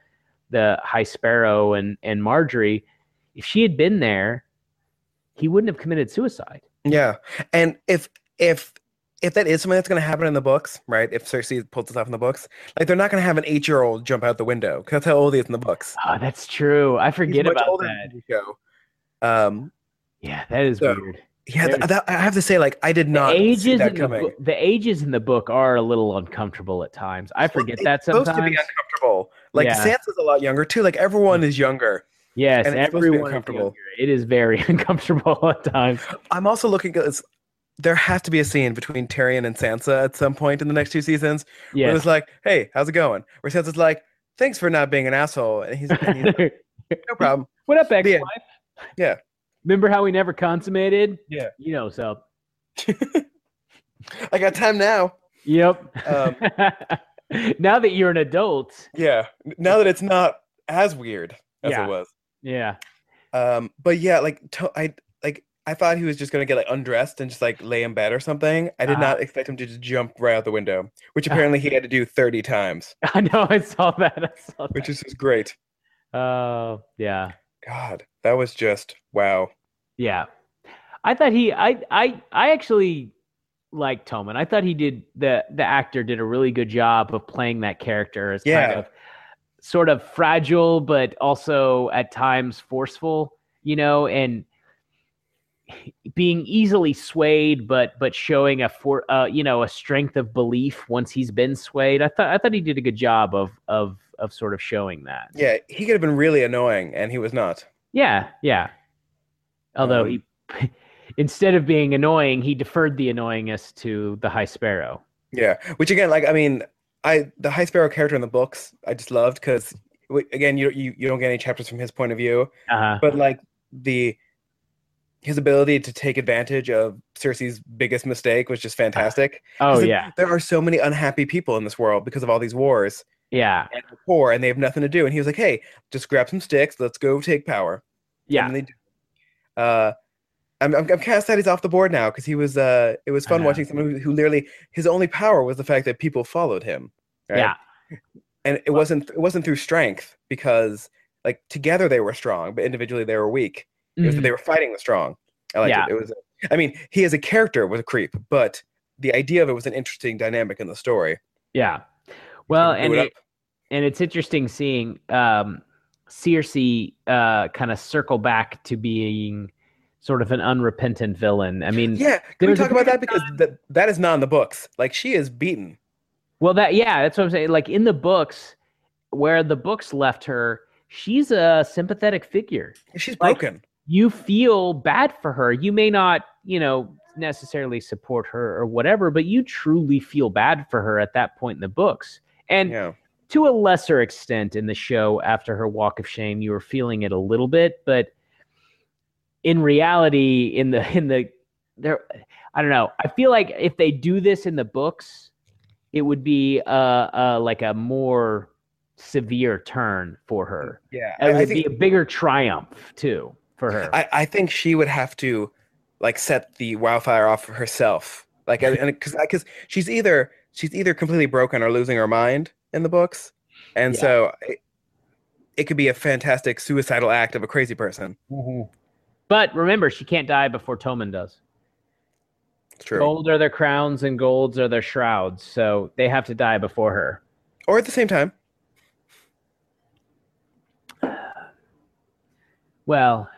[SPEAKER 2] the High Sparrow and and Margaery. If she had been there, he wouldn't have committed suicide.
[SPEAKER 1] Yeah, and if if if that is something that's going to happen in the books, right? If Cersei pulls this off in the books, like they're not going to have an eight-year-old jump out the window because that's how old he is in the books.
[SPEAKER 2] Oh, that's true. I forget about that.
[SPEAKER 1] in the show. Um,
[SPEAKER 2] Yeah, that is
[SPEAKER 1] So,
[SPEAKER 2] weird.
[SPEAKER 1] Yeah, th- that, I have to say, like, I did
[SPEAKER 2] The
[SPEAKER 1] not see
[SPEAKER 2] ages
[SPEAKER 1] that
[SPEAKER 2] in the the ages in the book are a little uncomfortable at times. I forget
[SPEAKER 1] it's
[SPEAKER 2] that
[SPEAKER 1] supposed to
[SPEAKER 2] sometimes.
[SPEAKER 1] be uncomfortable. Like
[SPEAKER 2] Yeah.
[SPEAKER 1] Sansa's a lot younger too. Like everyone is younger.
[SPEAKER 2] Yes,
[SPEAKER 1] and it's supposed to be
[SPEAKER 2] everyone
[SPEAKER 1] uncomfortable.
[SPEAKER 2] younger. It is very uncomfortable at times.
[SPEAKER 1] I'm also looking at this. There has to be a scene between Tyrion and Sansa at some point in the next two seasons where
[SPEAKER 2] Yes.
[SPEAKER 1] it's like, "Hey, how's it going?" Where Sansa's like, "Thanks for not being an asshole," and he's, and he's like, "No problem."
[SPEAKER 2] what up,
[SPEAKER 1] The
[SPEAKER 2] ex-wife?
[SPEAKER 1] Yeah.
[SPEAKER 2] Remember how we never consummated?
[SPEAKER 1] Yeah.
[SPEAKER 2] You know, so.
[SPEAKER 1] I got time now.
[SPEAKER 2] Yep.
[SPEAKER 1] Um,
[SPEAKER 2] now that you're an adult,
[SPEAKER 1] Yeah. Now that it's not as weird as
[SPEAKER 2] Yeah.
[SPEAKER 1] it was.
[SPEAKER 2] yeah.
[SPEAKER 1] Um, but yeah, like to- I like I thought he was just gonna get like undressed and just like lay in bed or something. I did
[SPEAKER 2] Uh-huh.
[SPEAKER 1] not expect him to just jump right out the window, which apparently he had to do 30 times,
[SPEAKER 2] I know. I saw that. I saw that.
[SPEAKER 1] which is great.
[SPEAKER 2] Oh, yeah.
[SPEAKER 1] God, that was just wow.
[SPEAKER 2] Yeah. I thought he I I I actually liked Tommen. I thought he did the the actor did a really good job of playing that character as kind of sort of fragile but also at times forceful, you know, and being easily swayed but but showing a for uh you know a strength of belief once he's been swayed. I thought I thought he did a good job of of of sort of showing that.
[SPEAKER 1] Yeah, he could have been really annoying, and he was not.
[SPEAKER 2] Yeah, yeah. Although
[SPEAKER 1] Um,
[SPEAKER 2] he, instead of being annoying, he deferred the annoyingness to the High Sparrow.
[SPEAKER 1] Yeah, which again, like I mean, I the High Sparrow character in the books, I just loved because again, you you you don't get any chapters from his point of view,
[SPEAKER 2] Uh,
[SPEAKER 1] but like the his ability to take advantage of Cersei's biggest mistake was just fantastic.
[SPEAKER 2] oh
[SPEAKER 1] 'Cause
[SPEAKER 2] yeah,
[SPEAKER 1] there are so many unhappy people in this world because of all these wars
[SPEAKER 2] yeah,
[SPEAKER 1] and poor and they have nothing to do. And he was like, "Hey, just grab some sticks, let's go take power."
[SPEAKER 2] yeah.
[SPEAKER 1] And they do. Uh, I'm I'm, I'm kind of sad he's off the board now because he was uh it was fun watching someone who, who literally his only power was the fact that people followed him. Right?
[SPEAKER 2] Yeah.
[SPEAKER 1] and it wasn't it wasn't through strength because like together they were strong, but individually they were weak. It was that they were fighting the strong. I liked
[SPEAKER 2] Yeah.
[SPEAKER 1] it. It was. I mean, he as a character was a creep, but the idea of it was an interesting dynamic in the story.
[SPEAKER 2] yeah. Well, and
[SPEAKER 1] it
[SPEAKER 2] it, and it's interesting seeing um, Cersei uh, kind of circle back to being sort of an unrepentant villain. I mean,
[SPEAKER 1] Yeah, can we talk about that because that that is not in the books. Like she is beaten.
[SPEAKER 2] Well, that yeah, that's what I'm saying. Like in the books, where the books left her, she's a sympathetic figure.
[SPEAKER 1] She's
[SPEAKER 2] Like-
[SPEAKER 1] broken.
[SPEAKER 2] You feel bad for her. You may not, you know, necessarily support her or whatever, but you truly feel bad for her at that point in the books. And
[SPEAKER 1] Yeah.
[SPEAKER 2] to a lesser extent in the show after her walk of shame, you were feeling it a little bit, but in reality, in the in the there, I don't know. I feel like if they do this in the books, it would be uh, uh like a more severe turn for her.
[SPEAKER 1] Yeah.
[SPEAKER 2] It would
[SPEAKER 1] I
[SPEAKER 2] be a bigger triumph too for her.
[SPEAKER 1] I, I think she would have to like set the wildfire off herself. Like and because because she's either she's either completely broken or losing her mind in the books, and
[SPEAKER 2] Yeah.
[SPEAKER 1] so it, it could be a fantastic suicidal act of a crazy person. Mm-hmm.
[SPEAKER 2] But remember, she can't die before Tommen does.
[SPEAKER 1] It's true.
[SPEAKER 2] Gold are their crowns and golds are their shrouds, so they have to die before her.
[SPEAKER 1] Or at the same time.
[SPEAKER 2] Well,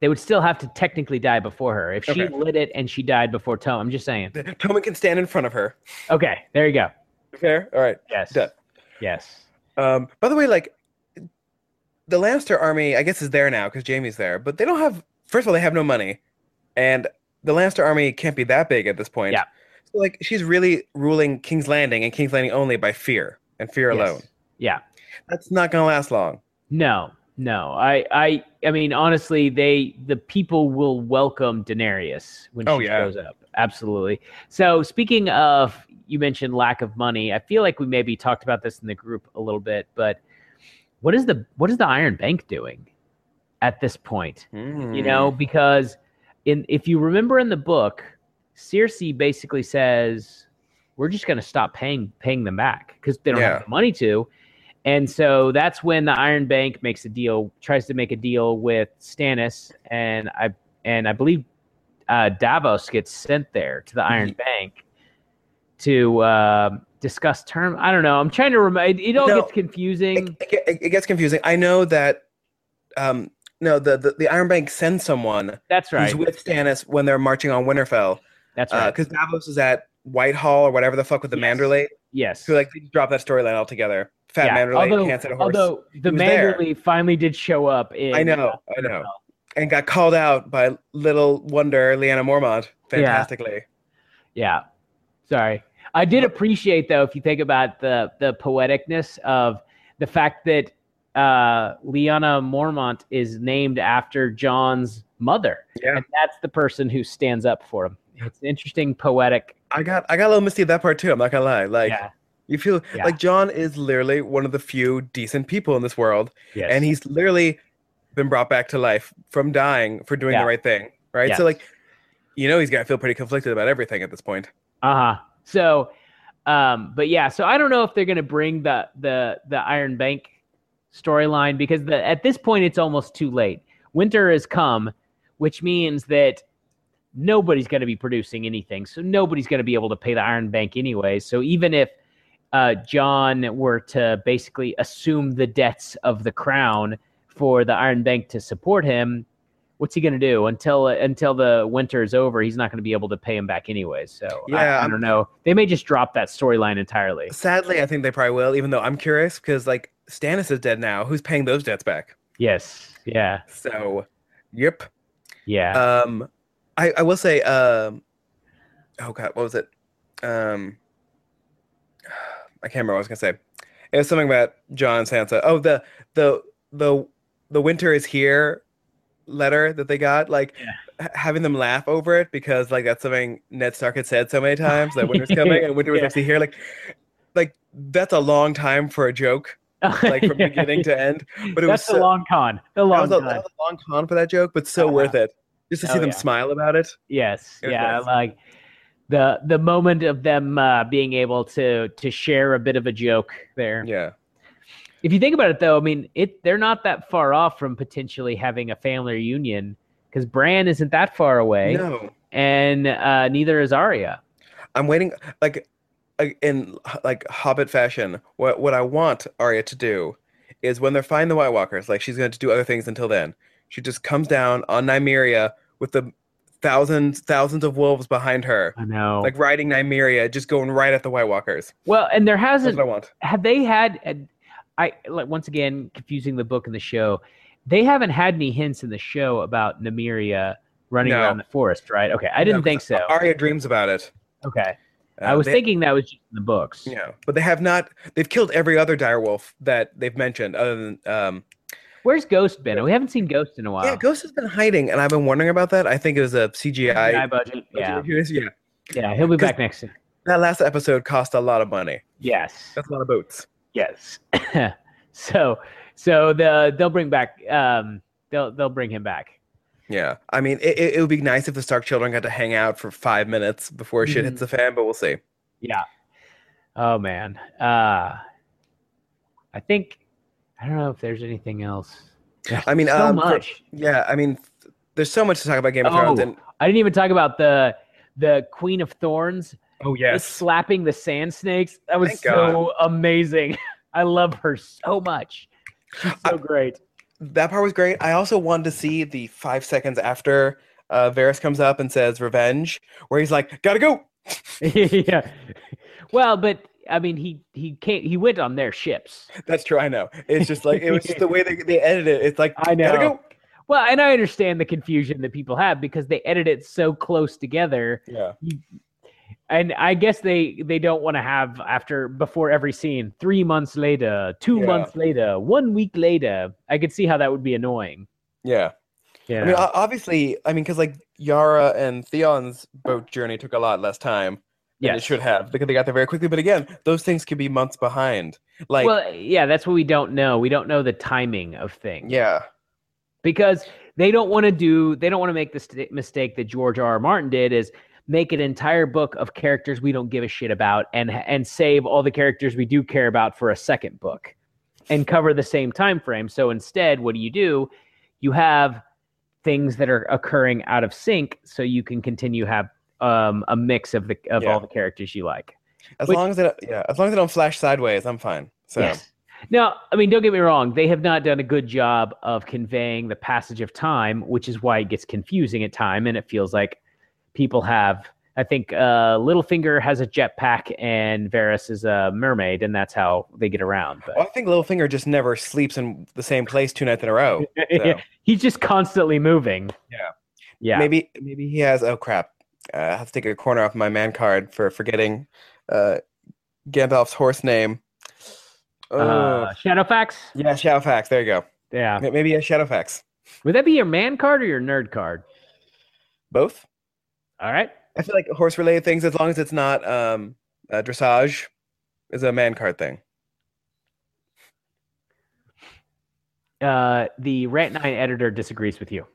[SPEAKER 2] they would still have to technically die before her. If she
[SPEAKER 1] Okay.
[SPEAKER 2] lit it and she died before Tom, I'm just saying.
[SPEAKER 1] Tommen can stand in front of her.
[SPEAKER 2] Okay, there you go.
[SPEAKER 1] Fair. All right.
[SPEAKER 2] Yes.
[SPEAKER 1] Done.
[SPEAKER 2] Yes.
[SPEAKER 1] Um, by the way, like the Lannister army, I guess is there now because Jaime's there, but they don't have. First of all, they have no money, and the Lannister army can't be that big at this point.
[SPEAKER 2] Yeah.
[SPEAKER 1] So like, she's really ruling King's Landing and King's Landing only by fear and fear
[SPEAKER 2] Yes.
[SPEAKER 1] alone.
[SPEAKER 2] Yeah.
[SPEAKER 1] That's not gonna last long.
[SPEAKER 2] No. No. I. I. I mean, honestly, they the people will welcome Daenerys when
[SPEAKER 1] Oh,
[SPEAKER 2] she
[SPEAKER 1] yeah.
[SPEAKER 2] shows up. Absolutely. So speaking of, you mentioned lack of money. I feel like we maybe talked about this in the group a little bit, but what is the what is the Iron Bank doing at this point? you
[SPEAKER 1] Hmm.
[SPEAKER 2] know because in if you remember in the book Cersei basically says we're just going to stop paying paying them back because they don't
[SPEAKER 1] Yeah.
[SPEAKER 2] have the money to and so that's when the Iron Bank makes a deal tries to make a deal with Stannis and I and I believe uh, Davos gets sent there to the Iron Bank to uh, discuss term. I don't know. I'm trying to remember. It, it all
[SPEAKER 1] No.
[SPEAKER 2] gets confusing.
[SPEAKER 1] It, it, it gets confusing. I know that. Um, no, the, the the Iron Bank sends someone
[SPEAKER 2] That's right.
[SPEAKER 1] who's with Stannis when they're marching on Winterfell,
[SPEAKER 2] That's right.
[SPEAKER 1] because Davos is at Whitehall or whatever the fuck with the
[SPEAKER 2] Yes.
[SPEAKER 1] Manderley.
[SPEAKER 2] yes.
[SPEAKER 1] Who like they drop that storyline altogether. Fat
[SPEAKER 2] Yeah, although,
[SPEAKER 1] a horse
[SPEAKER 2] although the
[SPEAKER 1] there.
[SPEAKER 2] Finally did show up in.
[SPEAKER 1] I know,
[SPEAKER 2] uh,
[SPEAKER 1] I know. And got called out by little wonder Lyanna Mormont fantastically.
[SPEAKER 2] Yeah. Sorry. I did appreciate though, if you think about the the poeticness of the fact that uh Lyanna Mormont is named after Jon's mother.
[SPEAKER 1] Yeah.
[SPEAKER 2] And that's the person who stands up for him. It's an interesting poetic.
[SPEAKER 1] I got I got a little misty at that part too. I'm not gonna lie. Like
[SPEAKER 2] yeah.
[SPEAKER 1] You feel
[SPEAKER 2] Yeah.
[SPEAKER 1] like Jon is literally one of the few decent people in this world,
[SPEAKER 2] Yes.
[SPEAKER 1] and he's literally been brought back to life from dying for doing
[SPEAKER 2] Yeah.
[SPEAKER 1] the right thing. Right.
[SPEAKER 2] Yes.
[SPEAKER 1] So like, you know, he's gonna feel pretty conflicted about everything at this point.
[SPEAKER 2] Uh-huh. So um but yeah, so I don't know if they're gonna bring the the the Iron Bank storyline because the at this point it's almost too late. Winter has come, which means that nobody's gonna be producing anything. So nobody's gonna be able to pay the Iron Bank anyway. So even if uh Jon were to basically assume the debts of the crown for the Iron Bank to support him, what's he going to do until until the winter is over? He's not going to be able to pay him back anyways. So
[SPEAKER 1] Yeah,
[SPEAKER 2] I,
[SPEAKER 1] I'm-
[SPEAKER 2] don't know. They may just drop that storyline entirely.
[SPEAKER 1] Sadly, I think they probably will. Even though I'm curious because like Stannis is dead now. Who's paying those debts back?
[SPEAKER 2] Yes. Yeah.
[SPEAKER 1] So, yep.
[SPEAKER 2] Yeah.
[SPEAKER 1] Um, I I will say um, oh god, what was it? Um, I can't remember what I was gonna say. It was something about Jon and Sansa. Oh, the the the the winter is here letter that they got. Like
[SPEAKER 2] Yeah.
[SPEAKER 1] having them laugh over it because like that's something Ned Stark had said so many times that winter's coming and winter was
[SPEAKER 2] Yeah.
[SPEAKER 1] actually here. Like like that's a long time for a joke, like from
[SPEAKER 2] Yeah.
[SPEAKER 1] beginning to end. But it was
[SPEAKER 2] That's
[SPEAKER 1] so,
[SPEAKER 2] long con. The
[SPEAKER 1] that was, a, that was a long con for that joke, but so
[SPEAKER 2] Uh-huh.
[SPEAKER 1] worth it. Just to see
[SPEAKER 2] Oh,
[SPEAKER 1] them smile about it.
[SPEAKER 2] Yes.
[SPEAKER 1] It
[SPEAKER 2] Yeah.
[SPEAKER 1] nice.
[SPEAKER 2] Like the the moment of them uh, being able to to share a bit of a joke there.
[SPEAKER 1] Yeah.
[SPEAKER 2] If you think about it, though, I mean, it they're not that far off from potentially having a family reunion because Bran isn't that far away,
[SPEAKER 1] No,
[SPEAKER 2] and uh, neither is Arya.
[SPEAKER 1] I'm waiting. Like, uh, in like Hobbit fashion, what what I want Arya to do is when they're fighting the White Walkers, like she's going to do other things until then. She just comes down on Nymeria with the thousands thousands of wolves behind her,
[SPEAKER 2] I know.
[SPEAKER 1] like riding Nymeria, just going right at the White Walkers.
[SPEAKER 2] well, and there hasn't
[SPEAKER 1] what I want.
[SPEAKER 2] have they had I like once again confusing the book and the show. They haven't had any hints in the show about Nymeria running
[SPEAKER 1] No.
[SPEAKER 2] around the forest, right? Okay, I didn't
[SPEAKER 1] No,
[SPEAKER 2] think so.
[SPEAKER 1] Arya dreams about it.
[SPEAKER 2] Okay,
[SPEAKER 1] Uh,
[SPEAKER 2] I was
[SPEAKER 1] they-
[SPEAKER 2] thinking that was just in the books.
[SPEAKER 1] Yeah, but they have not. They've killed every other direwolf that they've mentioned, other than um,
[SPEAKER 2] Where's Ghost been? We haven't seen Ghost in a while.
[SPEAKER 1] yeah. Ghost has been hiding, and I've been wondering about that. I think it was a CGI.
[SPEAKER 2] CGI budget. Yeah,
[SPEAKER 1] yeah.
[SPEAKER 2] yeah, he'll be back next. year.
[SPEAKER 1] That last episode cost a lot of money.
[SPEAKER 2] Yes,
[SPEAKER 1] That's a lot of boots.
[SPEAKER 2] yes. so, so the they'll bring back. Um, they'll they'll bring him back.
[SPEAKER 1] Yeah, I mean, it, it, it would be nice if the Stark children got to hang out for five minutes before shit
[SPEAKER 2] Mhm.
[SPEAKER 1] hits the fan, but we'll see.
[SPEAKER 2] Yeah. Oh man. Uh I think I don't know if there's anything else. There's
[SPEAKER 1] I mean,
[SPEAKER 2] so
[SPEAKER 1] um, for-
[SPEAKER 2] much.
[SPEAKER 1] Yeah, I mean, there's so much to talk about Game of Thrones,
[SPEAKER 2] Oh,
[SPEAKER 1] and
[SPEAKER 2] I didn't even talk about the the Queen of Thorns
[SPEAKER 1] oh yes,
[SPEAKER 2] slapping the sand snakes. That was
[SPEAKER 1] Thank
[SPEAKER 2] so amazing. I love her so much. She's so
[SPEAKER 1] I-
[SPEAKER 2] great.
[SPEAKER 1] that part was great. I also wanted to see the five seconds after uh, Varys comes up and says "revenge," where he's like, "Gotta go."
[SPEAKER 2] yeah. Well, but I mean, he he came. He went on their ships.
[SPEAKER 1] That's true. I know. It's just like it was just the way they, they edited it. It's like
[SPEAKER 2] I know.
[SPEAKER 1] go.
[SPEAKER 2] Well, and I understand the confusion that people have because they edit it so close together
[SPEAKER 1] Yeah.
[SPEAKER 2] and I guess they they don't want to have after before every scene three months later, two
[SPEAKER 1] Yeah.
[SPEAKER 2] months later, one week later. I could see how that would be annoying.
[SPEAKER 1] Yeah.
[SPEAKER 2] Yeah,
[SPEAKER 1] I mean, obviously, I mean, because like Yara and Theon's boat journey took a lot less time than it should have because they got there very quickly. But again, those things could be months behind. Like,
[SPEAKER 2] well, yeah, that's what we don't know. We don't know the timing of things.
[SPEAKER 1] yeah,
[SPEAKER 2] because they don't want to do. They don't want to make the st- mistake that George R. R. Martin did is make an entire book of characters we don't give a shit about and and save all the characters we do care about for a second book and cover the same time frame. So instead, what do you do? You have things that are occurring out of sync so you can continue have um, a mix of the of
[SPEAKER 1] Yeah.
[SPEAKER 2] all the characters you like.
[SPEAKER 1] As
[SPEAKER 2] Which-
[SPEAKER 1] long as it, yeah, as long as they don't flash sideways, I'm fine. So
[SPEAKER 2] Yes. Now, I mean, don't get me wrong. They have not done a good job of conveying the passage of time, which is why it gets confusing at time, and it feels like people have. I think uh, Littlefinger has a jetpack and Varys is a mermaid, and that's how they get around.
[SPEAKER 1] Well, I
[SPEAKER 2] But
[SPEAKER 1] think Littlefinger just never sleeps in the same place two nights in a row. So
[SPEAKER 2] he's just constantly moving.
[SPEAKER 1] Yeah.
[SPEAKER 2] Yeah.
[SPEAKER 1] maybe maybe he has. Oh crap! Uh, I have to take a corner off my man card for forgetting uh, Gandalf's horse name. Oh,
[SPEAKER 2] Uh, Shadowfax.
[SPEAKER 1] yeah, Shadowfax. There you go.
[SPEAKER 2] Yeah.
[SPEAKER 1] Maybe a Shadowfax.
[SPEAKER 2] Would that be your man card or your nerd card?
[SPEAKER 1] Both.
[SPEAKER 2] All right.
[SPEAKER 1] I feel like horse-related things, as long as it's not um, uh, dressage, is a man card thing.
[SPEAKER 2] Uh, the Rant Nine editor disagrees with you.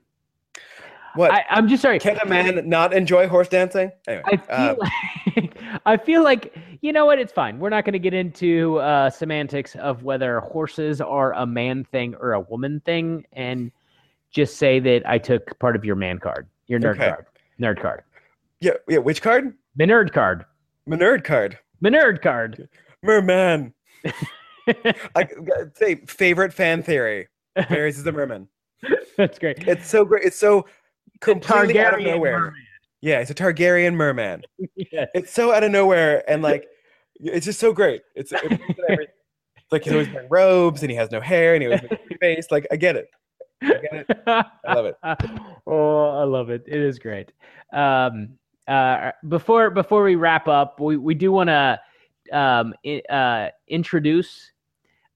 [SPEAKER 1] What?
[SPEAKER 2] I, I'm just sorry.
[SPEAKER 1] Can a man not enjoy horse dancing? Anyway,
[SPEAKER 2] I feel
[SPEAKER 1] uh,
[SPEAKER 2] like I feel like you know what? It's fine. We're not going to get into uh, semantics of whether horses are a man thing or a woman thing, and just say that I took part of your man card, your nerd
[SPEAKER 1] Okay.
[SPEAKER 2] card, nerd card,
[SPEAKER 1] yeah, yeah. Which card?
[SPEAKER 2] the nerd card,
[SPEAKER 1] My nerd card.
[SPEAKER 2] the nerd card.
[SPEAKER 1] Merman. I say favorite fan theory. Varys is a merman.
[SPEAKER 2] That's great.
[SPEAKER 1] It's so great. It's so completely out of nowhere.
[SPEAKER 2] merman.
[SPEAKER 1] Yeah, it's a Targaryen merman.
[SPEAKER 2] Yes.
[SPEAKER 1] It's so out of nowhere and like it's just so great. It's, it's. It's like he's always wearing robes and he has no hair and he always makes a face. Like I get it. I get it. I love it.
[SPEAKER 2] oh, I love it. It is great. Um, uh, before before we wrap up, we, we do want to um, uh, introduce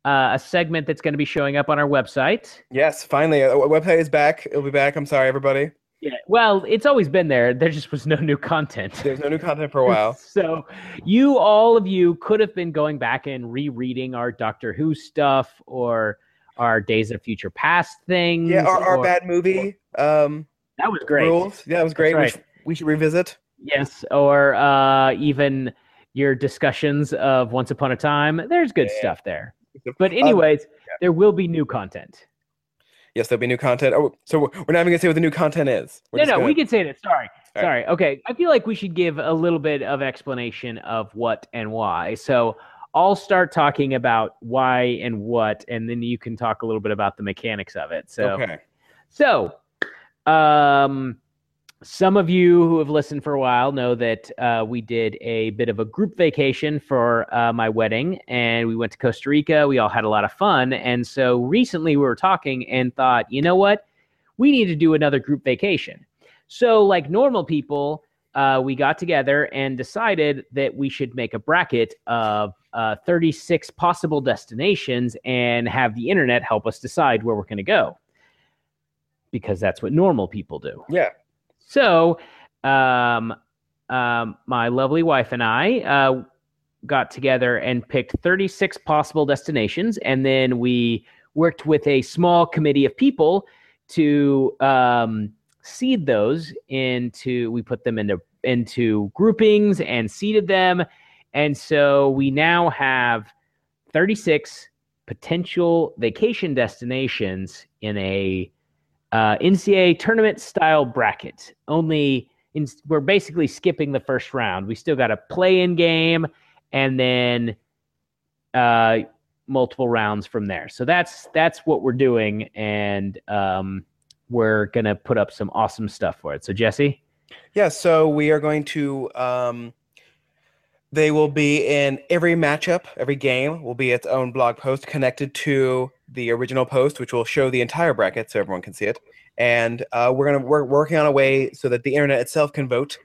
[SPEAKER 2] uh, a segment that's going to be showing up on our website.
[SPEAKER 1] Yes, finally, a website is back. It'll be back. I'm sorry, everybody.
[SPEAKER 2] Yeah. Well, it's always been there. There just was no new content.
[SPEAKER 1] There's no new content for a while.
[SPEAKER 2] So you, all of you, could have been going back and rereading our Doctor Who stuff or our Days of Future Past things.
[SPEAKER 1] Yeah, our, our
[SPEAKER 2] or-
[SPEAKER 1] bad movie um,
[SPEAKER 2] That was great.
[SPEAKER 1] rules. Yeah, that was great. We should- We, should revisit.
[SPEAKER 2] Yes, or uh, even your discussions of Once Upon a Time. There's good
[SPEAKER 1] Yeah.
[SPEAKER 2] stuff there. But anyways, there will be new content.
[SPEAKER 1] Yes, there'll be new content. Oh, so we're not even gonna say what the new content is. We're
[SPEAKER 2] no, no,
[SPEAKER 1] gonna-
[SPEAKER 2] we can say that. Sorry,
[SPEAKER 1] All right.
[SPEAKER 2] sorry. Okay, I feel like we should give a little bit of explanation of what and why. So I'll start talking about why and what, and then you can talk a little bit about the mechanics of it. So,
[SPEAKER 1] Okay.
[SPEAKER 2] so, um, some of you who have listened for a while know that uh, we did a bit of a group vacation for uh, my wedding, and we went to Costa Rica. We all had a lot of fun, and so recently we were talking and thought, you know what, we need to do another group vacation. So, like normal people, uh, we got together and decided that we should make a bracket of uh, 36 possible destinations and have the internet help us decide where we're going to go because that's what normal people do.
[SPEAKER 1] Yeah.
[SPEAKER 2] So, um, um, my lovely wife and I uh, got together and picked 36 possible destinations, and then we worked with a small committee of people to um, seed those into. We put them into into groupings and seeded them, and so we now have 36 potential vacation destinations in a uh, NCAA tournament style bracket. Only in, we're basically skipping the first round. We still got a play in game and then uh, multiple rounds from there. So that's that's what we're doing, and um, we're gonna put up some awesome stuff for it. So Jesse,
[SPEAKER 1] Yeah, so we are going to um they will be in every matchup, every game will be its own blog post connected to the original post, which will show the entire bracket so everyone can see it. And uh, we're gonna we're working on a way so that the internet itself can vote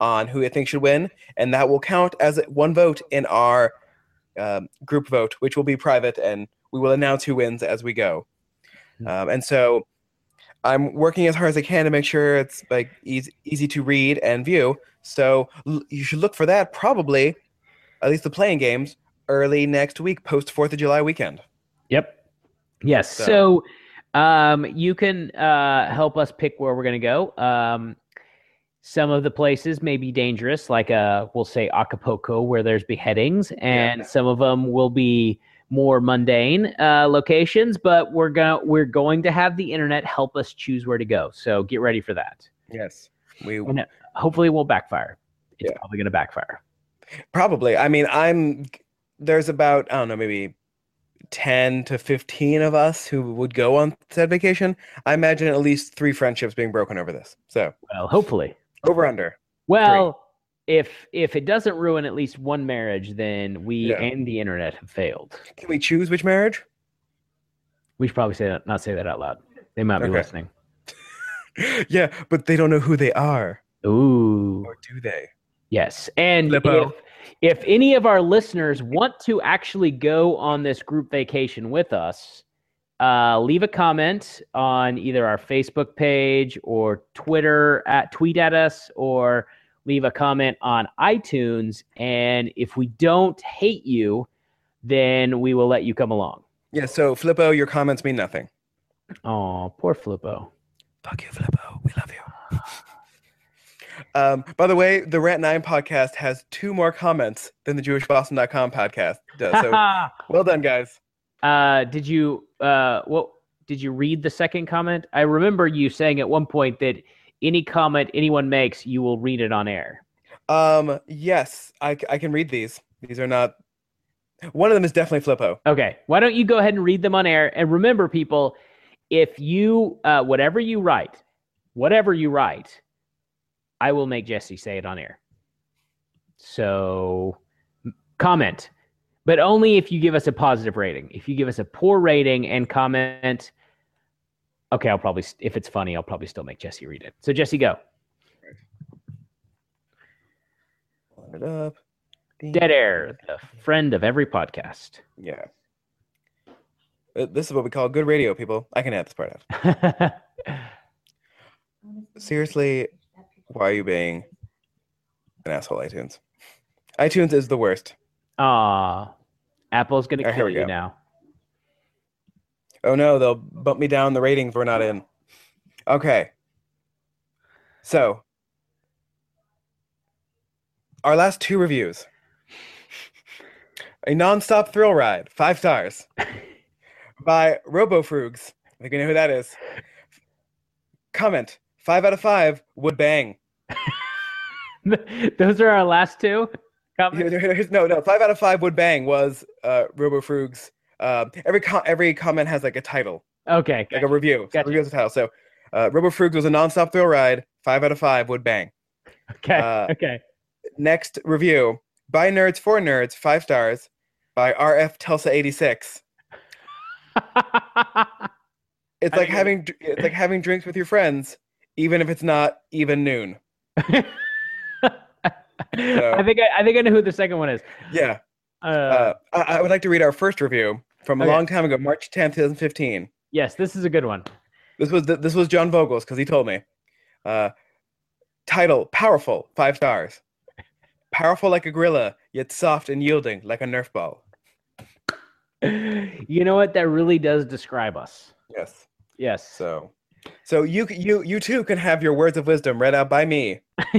[SPEAKER 1] on who it thinks should win, and that will count as one vote in our um, group vote, which will be private, and we will announce who wins as we go. Um, and so I'm working as hard as I can to make sure it's like easy easy to read and view. So l- you should look for that probably, at least the playing games, early next week, post Fourth of July weekend.
[SPEAKER 2] Yep. Yes.
[SPEAKER 1] So-
[SPEAKER 2] So, um, you can uh, help us pick where we're going to go. Um, some of the places may be dangerous, like uh, we'll say Acapulco, where there's beheadings, and some of them will be more mundane uh, locations. But we're going we're going to have the internet help us choose where to go. So get ready for that.
[SPEAKER 1] Yes, we
[SPEAKER 2] And hopefully, it won't backfire. It's
[SPEAKER 1] Yeah.
[SPEAKER 2] probably going to backfire.
[SPEAKER 1] Probably. I mean, I'm there's about I don't know, maybe 10 to 15 of us who would go on said vacation. I imagine at least three friendships being broken over this. So
[SPEAKER 2] Well, hopefully.
[SPEAKER 1] over under.
[SPEAKER 2] Well, if if it doesn't ruin at least one marriage, then we
[SPEAKER 1] Yeah.
[SPEAKER 2] and the internet have failed.
[SPEAKER 1] Can we choose which marriage?
[SPEAKER 2] We should probably say that, not say that out loud. They might be
[SPEAKER 1] Okay.
[SPEAKER 2] listening.
[SPEAKER 1] yeah, but they don't know who they are,
[SPEAKER 2] Ooh.
[SPEAKER 1] or do they?
[SPEAKER 2] Yes. And
[SPEAKER 1] Flippo.
[SPEAKER 2] if, if any of our listeners want to actually go on this group vacation with us, uh, leave a comment on either our Facebook page or Twitter at tweet at us or leave a comment on iTunes. And if we don't hate you, then we will let you come along.
[SPEAKER 1] Yeah. So Flippo, your comments mean nothing.
[SPEAKER 2] Oh, poor Flippo.
[SPEAKER 1] Fuck you, Flippo. We love you. Um, by the way, the Rant 9 podcast has two more comments than the JewishBoston.com podcast does. So well done, guys.
[SPEAKER 2] uh, did you uh, what did you read the second comment? I remember you saying at one point that any comment anyone makes, you will read it on air.
[SPEAKER 1] Um, yes, I can read these. These are not. One of them is definitely Flippo.
[SPEAKER 2] Okay, why don't you go ahead and read them on air? And remember, people, if you uh, whatever you write, whatever you write, I will make Jesse say it on air. So comment, but only if you give us a positive rating. If you give us a poor rating and comment, okay, I'll probably if it's funny, I'll probably still make Jesse read it. So Jesse, go.
[SPEAKER 1] It up.
[SPEAKER 2] Dead air, the friend of every podcast.
[SPEAKER 1] Yeah. Uh, This is what we call good radio, people. I can add this part out. Seriously, why are you being an asshole, iTunes? iTunes is the worst.
[SPEAKER 2] Aw, Apple's gonna kill you
[SPEAKER 1] go.
[SPEAKER 2] now.
[SPEAKER 1] Oh no, they'll bump me down the ratings. We're not in. Okay. So, our last two reviews. A non-stop thrill ride, five stars, by RoboFrugs. I think you know who that is. Comment: Five out of five would bang.
[SPEAKER 2] Those are our last two. comments?
[SPEAKER 1] No, no. Five out of five would bang was uh, RoboFrugs. Uh, every com- every comment has like a title.
[SPEAKER 2] Okay.
[SPEAKER 1] like a review. So
[SPEAKER 2] Gotcha.
[SPEAKER 1] review has a title. So, uh, Robo Frugs was a nonstop thrill ride. Five out of five would bang.
[SPEAKER 2] Okay.
[SPEAKER 1] uh,
[SPEAKER 2] okay.
[SPEAKER 1] Next review by nerds for nerds, five stars by RF Tulsa eighty six. It's
[SPEAKER 2] I
[SPEAKER 1] like having it's like having drinks with your friends, even if it's not even noon.
[SPEAKER 2] I think I, I think I know who the second one is.
[SPEAKER 1] Yeah.
[SPEAKER 2] Uh,
[SPEAKER 1] Uh, I, I would like to read our first review from a
[SPEAKER 2] Okay.
[SPEAKER 1] long time ago, March tenth, two thousand fifteen.
[SPEAKER 2] yes, this is a good one.
[SPEAKER 1] This was this was John Vogels because he told me. Uh, title: Powerful, five stars. Powerful like a gorilla, yet soft and yielding like a Nerf ball.
[SPEAKER 2] You know what? That really does describe us.
[SPEAKER 1] Yes.
[SPEAKER 2] Yes.
[SPEAKER 1] So, so you you you too can have your words of wisdom read out by me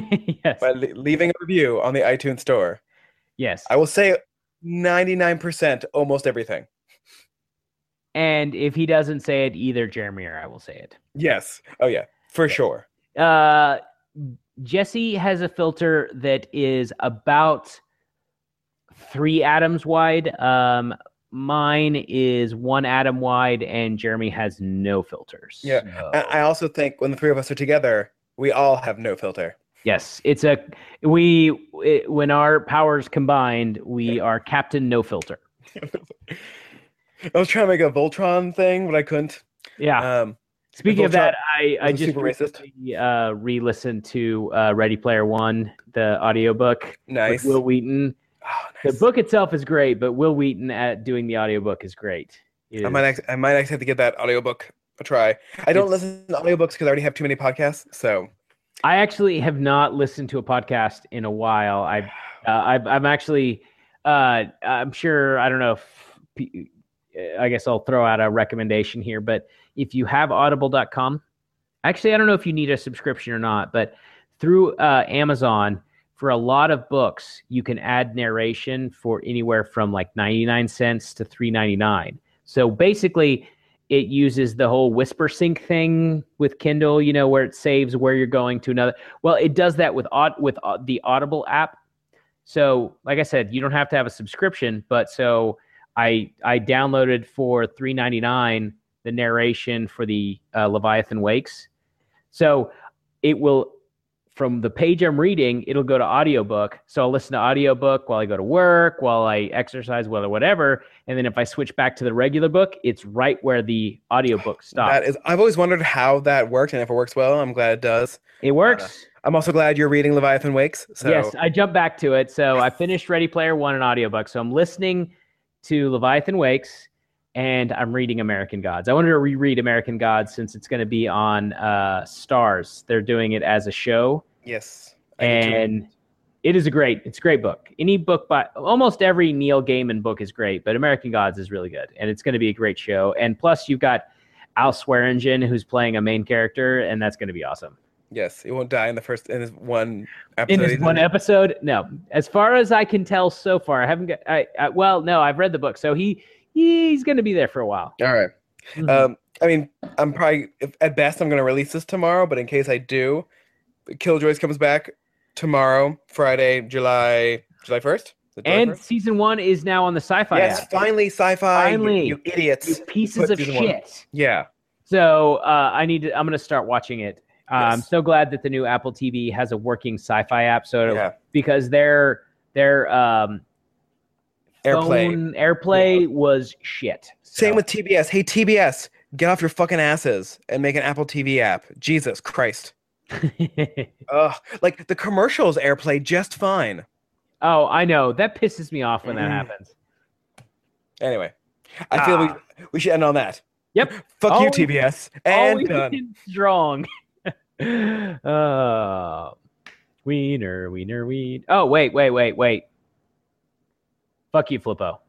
[SPEAKER 2] yes.
[SPEAKER 1] by leaving a review on the iTunes store.
[SPEAKER 2] yes.
[SPEAKER 1] I will say ninety nine percent, almost everything.
[SPEAKER 2] and if he doesn't say it, either Jeremy or I will say it.
[SPEAKER 1] Yes. Oh yeah, for sure.
[SPEAKER 2] Uh, Jesse has a filter that is about three atoms wide. Um, mine is one atom wide, and Jeremy has no filters.
[SPEAKER 1] Yeah,
[SPEAKER 2] So-
[SPEAKER 1] I also think when the three of us are together, we all have no filter.
[SPEAKER 2] yes, it's a we it, when our powers combined, we are Captain No Filter.
[SPEAKER 1] I was trying to make a Voltron thing, but I couldn't.
[SPEAKER 2] Yeah.
[SPEAKER 1] Um,
[SPEAKER 2] Speaking of that, I, I just
[SPEAKER 1] super racist.
[SPEAKER 2] recently, uh, re-listened to uh, Ready Player One, the audiobook
[SPEAKER 1] nice.
[SPEAKER 2] with Wil Wheaton.
[SPEAKER 1] Oh,
[SPEAKER 2] The book itself is great, but Wil Wheaton at doing the audiobook is great. It
[SPEAKER 1] I might,
[SPEAKER 2] is-
[SPEAKER 1] act- I might actually have to give that audiobook a try. I don't
[SPEAKER 2] It's-
[SPEAKER 1] listen to audiobooks because I already have too many podcasts. So
[SPEAKER 2] I actually have not listened to a podcast in a while. I, uh, I've, I'm actually, uh, I'm sure. I don't know if. I guess I'll throw out a recommendation here, but if you have Audible.com, actually, I don't know if you need a subscription or not, but through uh, Amazon, for a lot of books, you can add narration for anywhere from like 99 cents to 3.99. So basically, it uses the whole Whispersync thing with Kindle, you know, where it saves where you're going to another. Well, it does that with with the Audible app. so like I said, you don't have to have a subscription, but so I I downloaded for three ninety nine the narration for the uh, Leviathan Wakes. So it will from the page I'm reading, it'll go to audiobook. So I'll listen to audiobook while I go to work, while I exercise, whether whatever. And then if I switch back to the regular book, it's right where the audiobook stops.
[SPEAKER 1] That is, I've always wondered how that works and if it works well. I'm glad it does.
[SPEAKER 2] it works.
[SPEAKER 1] I'm also glad you're reading Leviathan Wakes. So
[SPEAKER 2] Yes, I jumped back to it. So I finished Ready Player One in audiobook. So I'm listening to Leviathan Wakes and I'm reading American Gods. I wanted to reread American Gods since it's going to be on uh, Starz. They're doing it as a show,
[SPEAKER 1] yes. I
[SPEAKER 2] and it is a great. It's a great book. Any book by almost every Neil Gaiman book is great, but American Gods is really good, and it's going to be a great show. And plus, you've got Al Swearengen who's playing a main character, and that's going to be awesome.
[SPEAKER 1] yes, he won't die in the first in his one episode.
[SPEAKER 2] in this one episode no as far as i can tell so far i haven't got I, I well no i've read the book so he he's going to be there for a while
[SPEAKER 1] All right.
[SPEAKER 2] Mhm.
[SPEAKER 1] Um, I mean, I'm probably if, at best I'm going to release this tomorrow, but in case I do, Killjoys comes back tomorrow, Friday, July July 1st.
[SPEAKER 2] and season one is now on the Syfy
[SPEAKER 1] yes,
[SPEAKER 2] app
[SPEAKER 1] finally Syfy.
[SPEAKER 2] Finally.
[SPEAKER 1] you, idiots.
[SPEAKER 2] you pieces of
[SPEAKER 1] season one.
[SPEAKER 2] shit
[SPEAKER 1] Yeah.
[SPEAKER 2] so uh, i need to i'm going to start watching it uh, i'm so glad that the new apple tv has a working Syfy app so
[SPEAKER 1] Yeah.
[SPEAKER 2] because their their um
[SPEAKER 1] Airplay.
[SPEAKER 2] phone airplay was shit
[SPEAKER 1] Same with TBS. Hey TBS, get off your fucking asses and make an Apple TV app. Jesus Christ. Ugh. Like the commercials airplay just fine.
[SPEAKER 2] oh i know that pisses me off when that
[SPEAKER 1] Mm.
[SPEAKER 2] happens
[SPEAKER 1] Anyway, I feel
[SPEAKER 2] Ah.
[SPEAKER 1] we we should end on that.
[SPEAKER 2] Yep.
[SPEAKER 1] Fuck
[SPEAKER 2] Always-
[SPEAKER 1] you, TBS. And done.
[SPEAKER 2] strong. uh, wiener, wiener, ween. Oh, wait, wait, wait, wait. Fuck you, Flippo.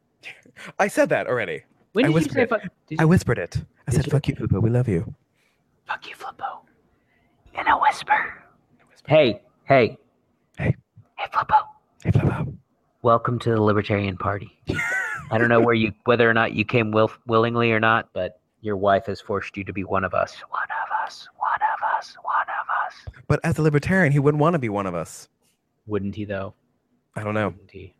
[SPEAKER 1] I said that already.
[SPEAKER 2] When
[SPEAKER 1] I
[SPEAKER 2] did you
[SPEAKER 1] whispered
[SPEAKER 2] say
[SPEAKER 1] it.
[SPEAKER 2] fuck?
[SPEAKER 1] I whispered it. I
[SPEAKER 2] Did
[SPEAKER 1] said,
[SPEAKER 2] you?
[SPEAKER 1] "Fuck you, Fupa. We love you."
[SPEAKER 2] fuck you, Flippo. In a whisper. Hey, hey.
[SPEAKER 1] Hey.
[SPEAKER 2] Hey, Flippo.
[SPEAKER 1] Hey, Flippo.
[SPEAKER 2] Welcome to the Libertarian Party. I don't know where you, whether or not you came will, willingly or not, but your wife has forced you to be one of us. One of us. One of us. One of us.
[SPEAKER 1] But as a libertarian, he wouldn't want to be one of us.
[SPEAKER 2] Wouldn't he, though?
[SPEAKER 1] I don't know.
[SPEAKER 2] Wouldn't he?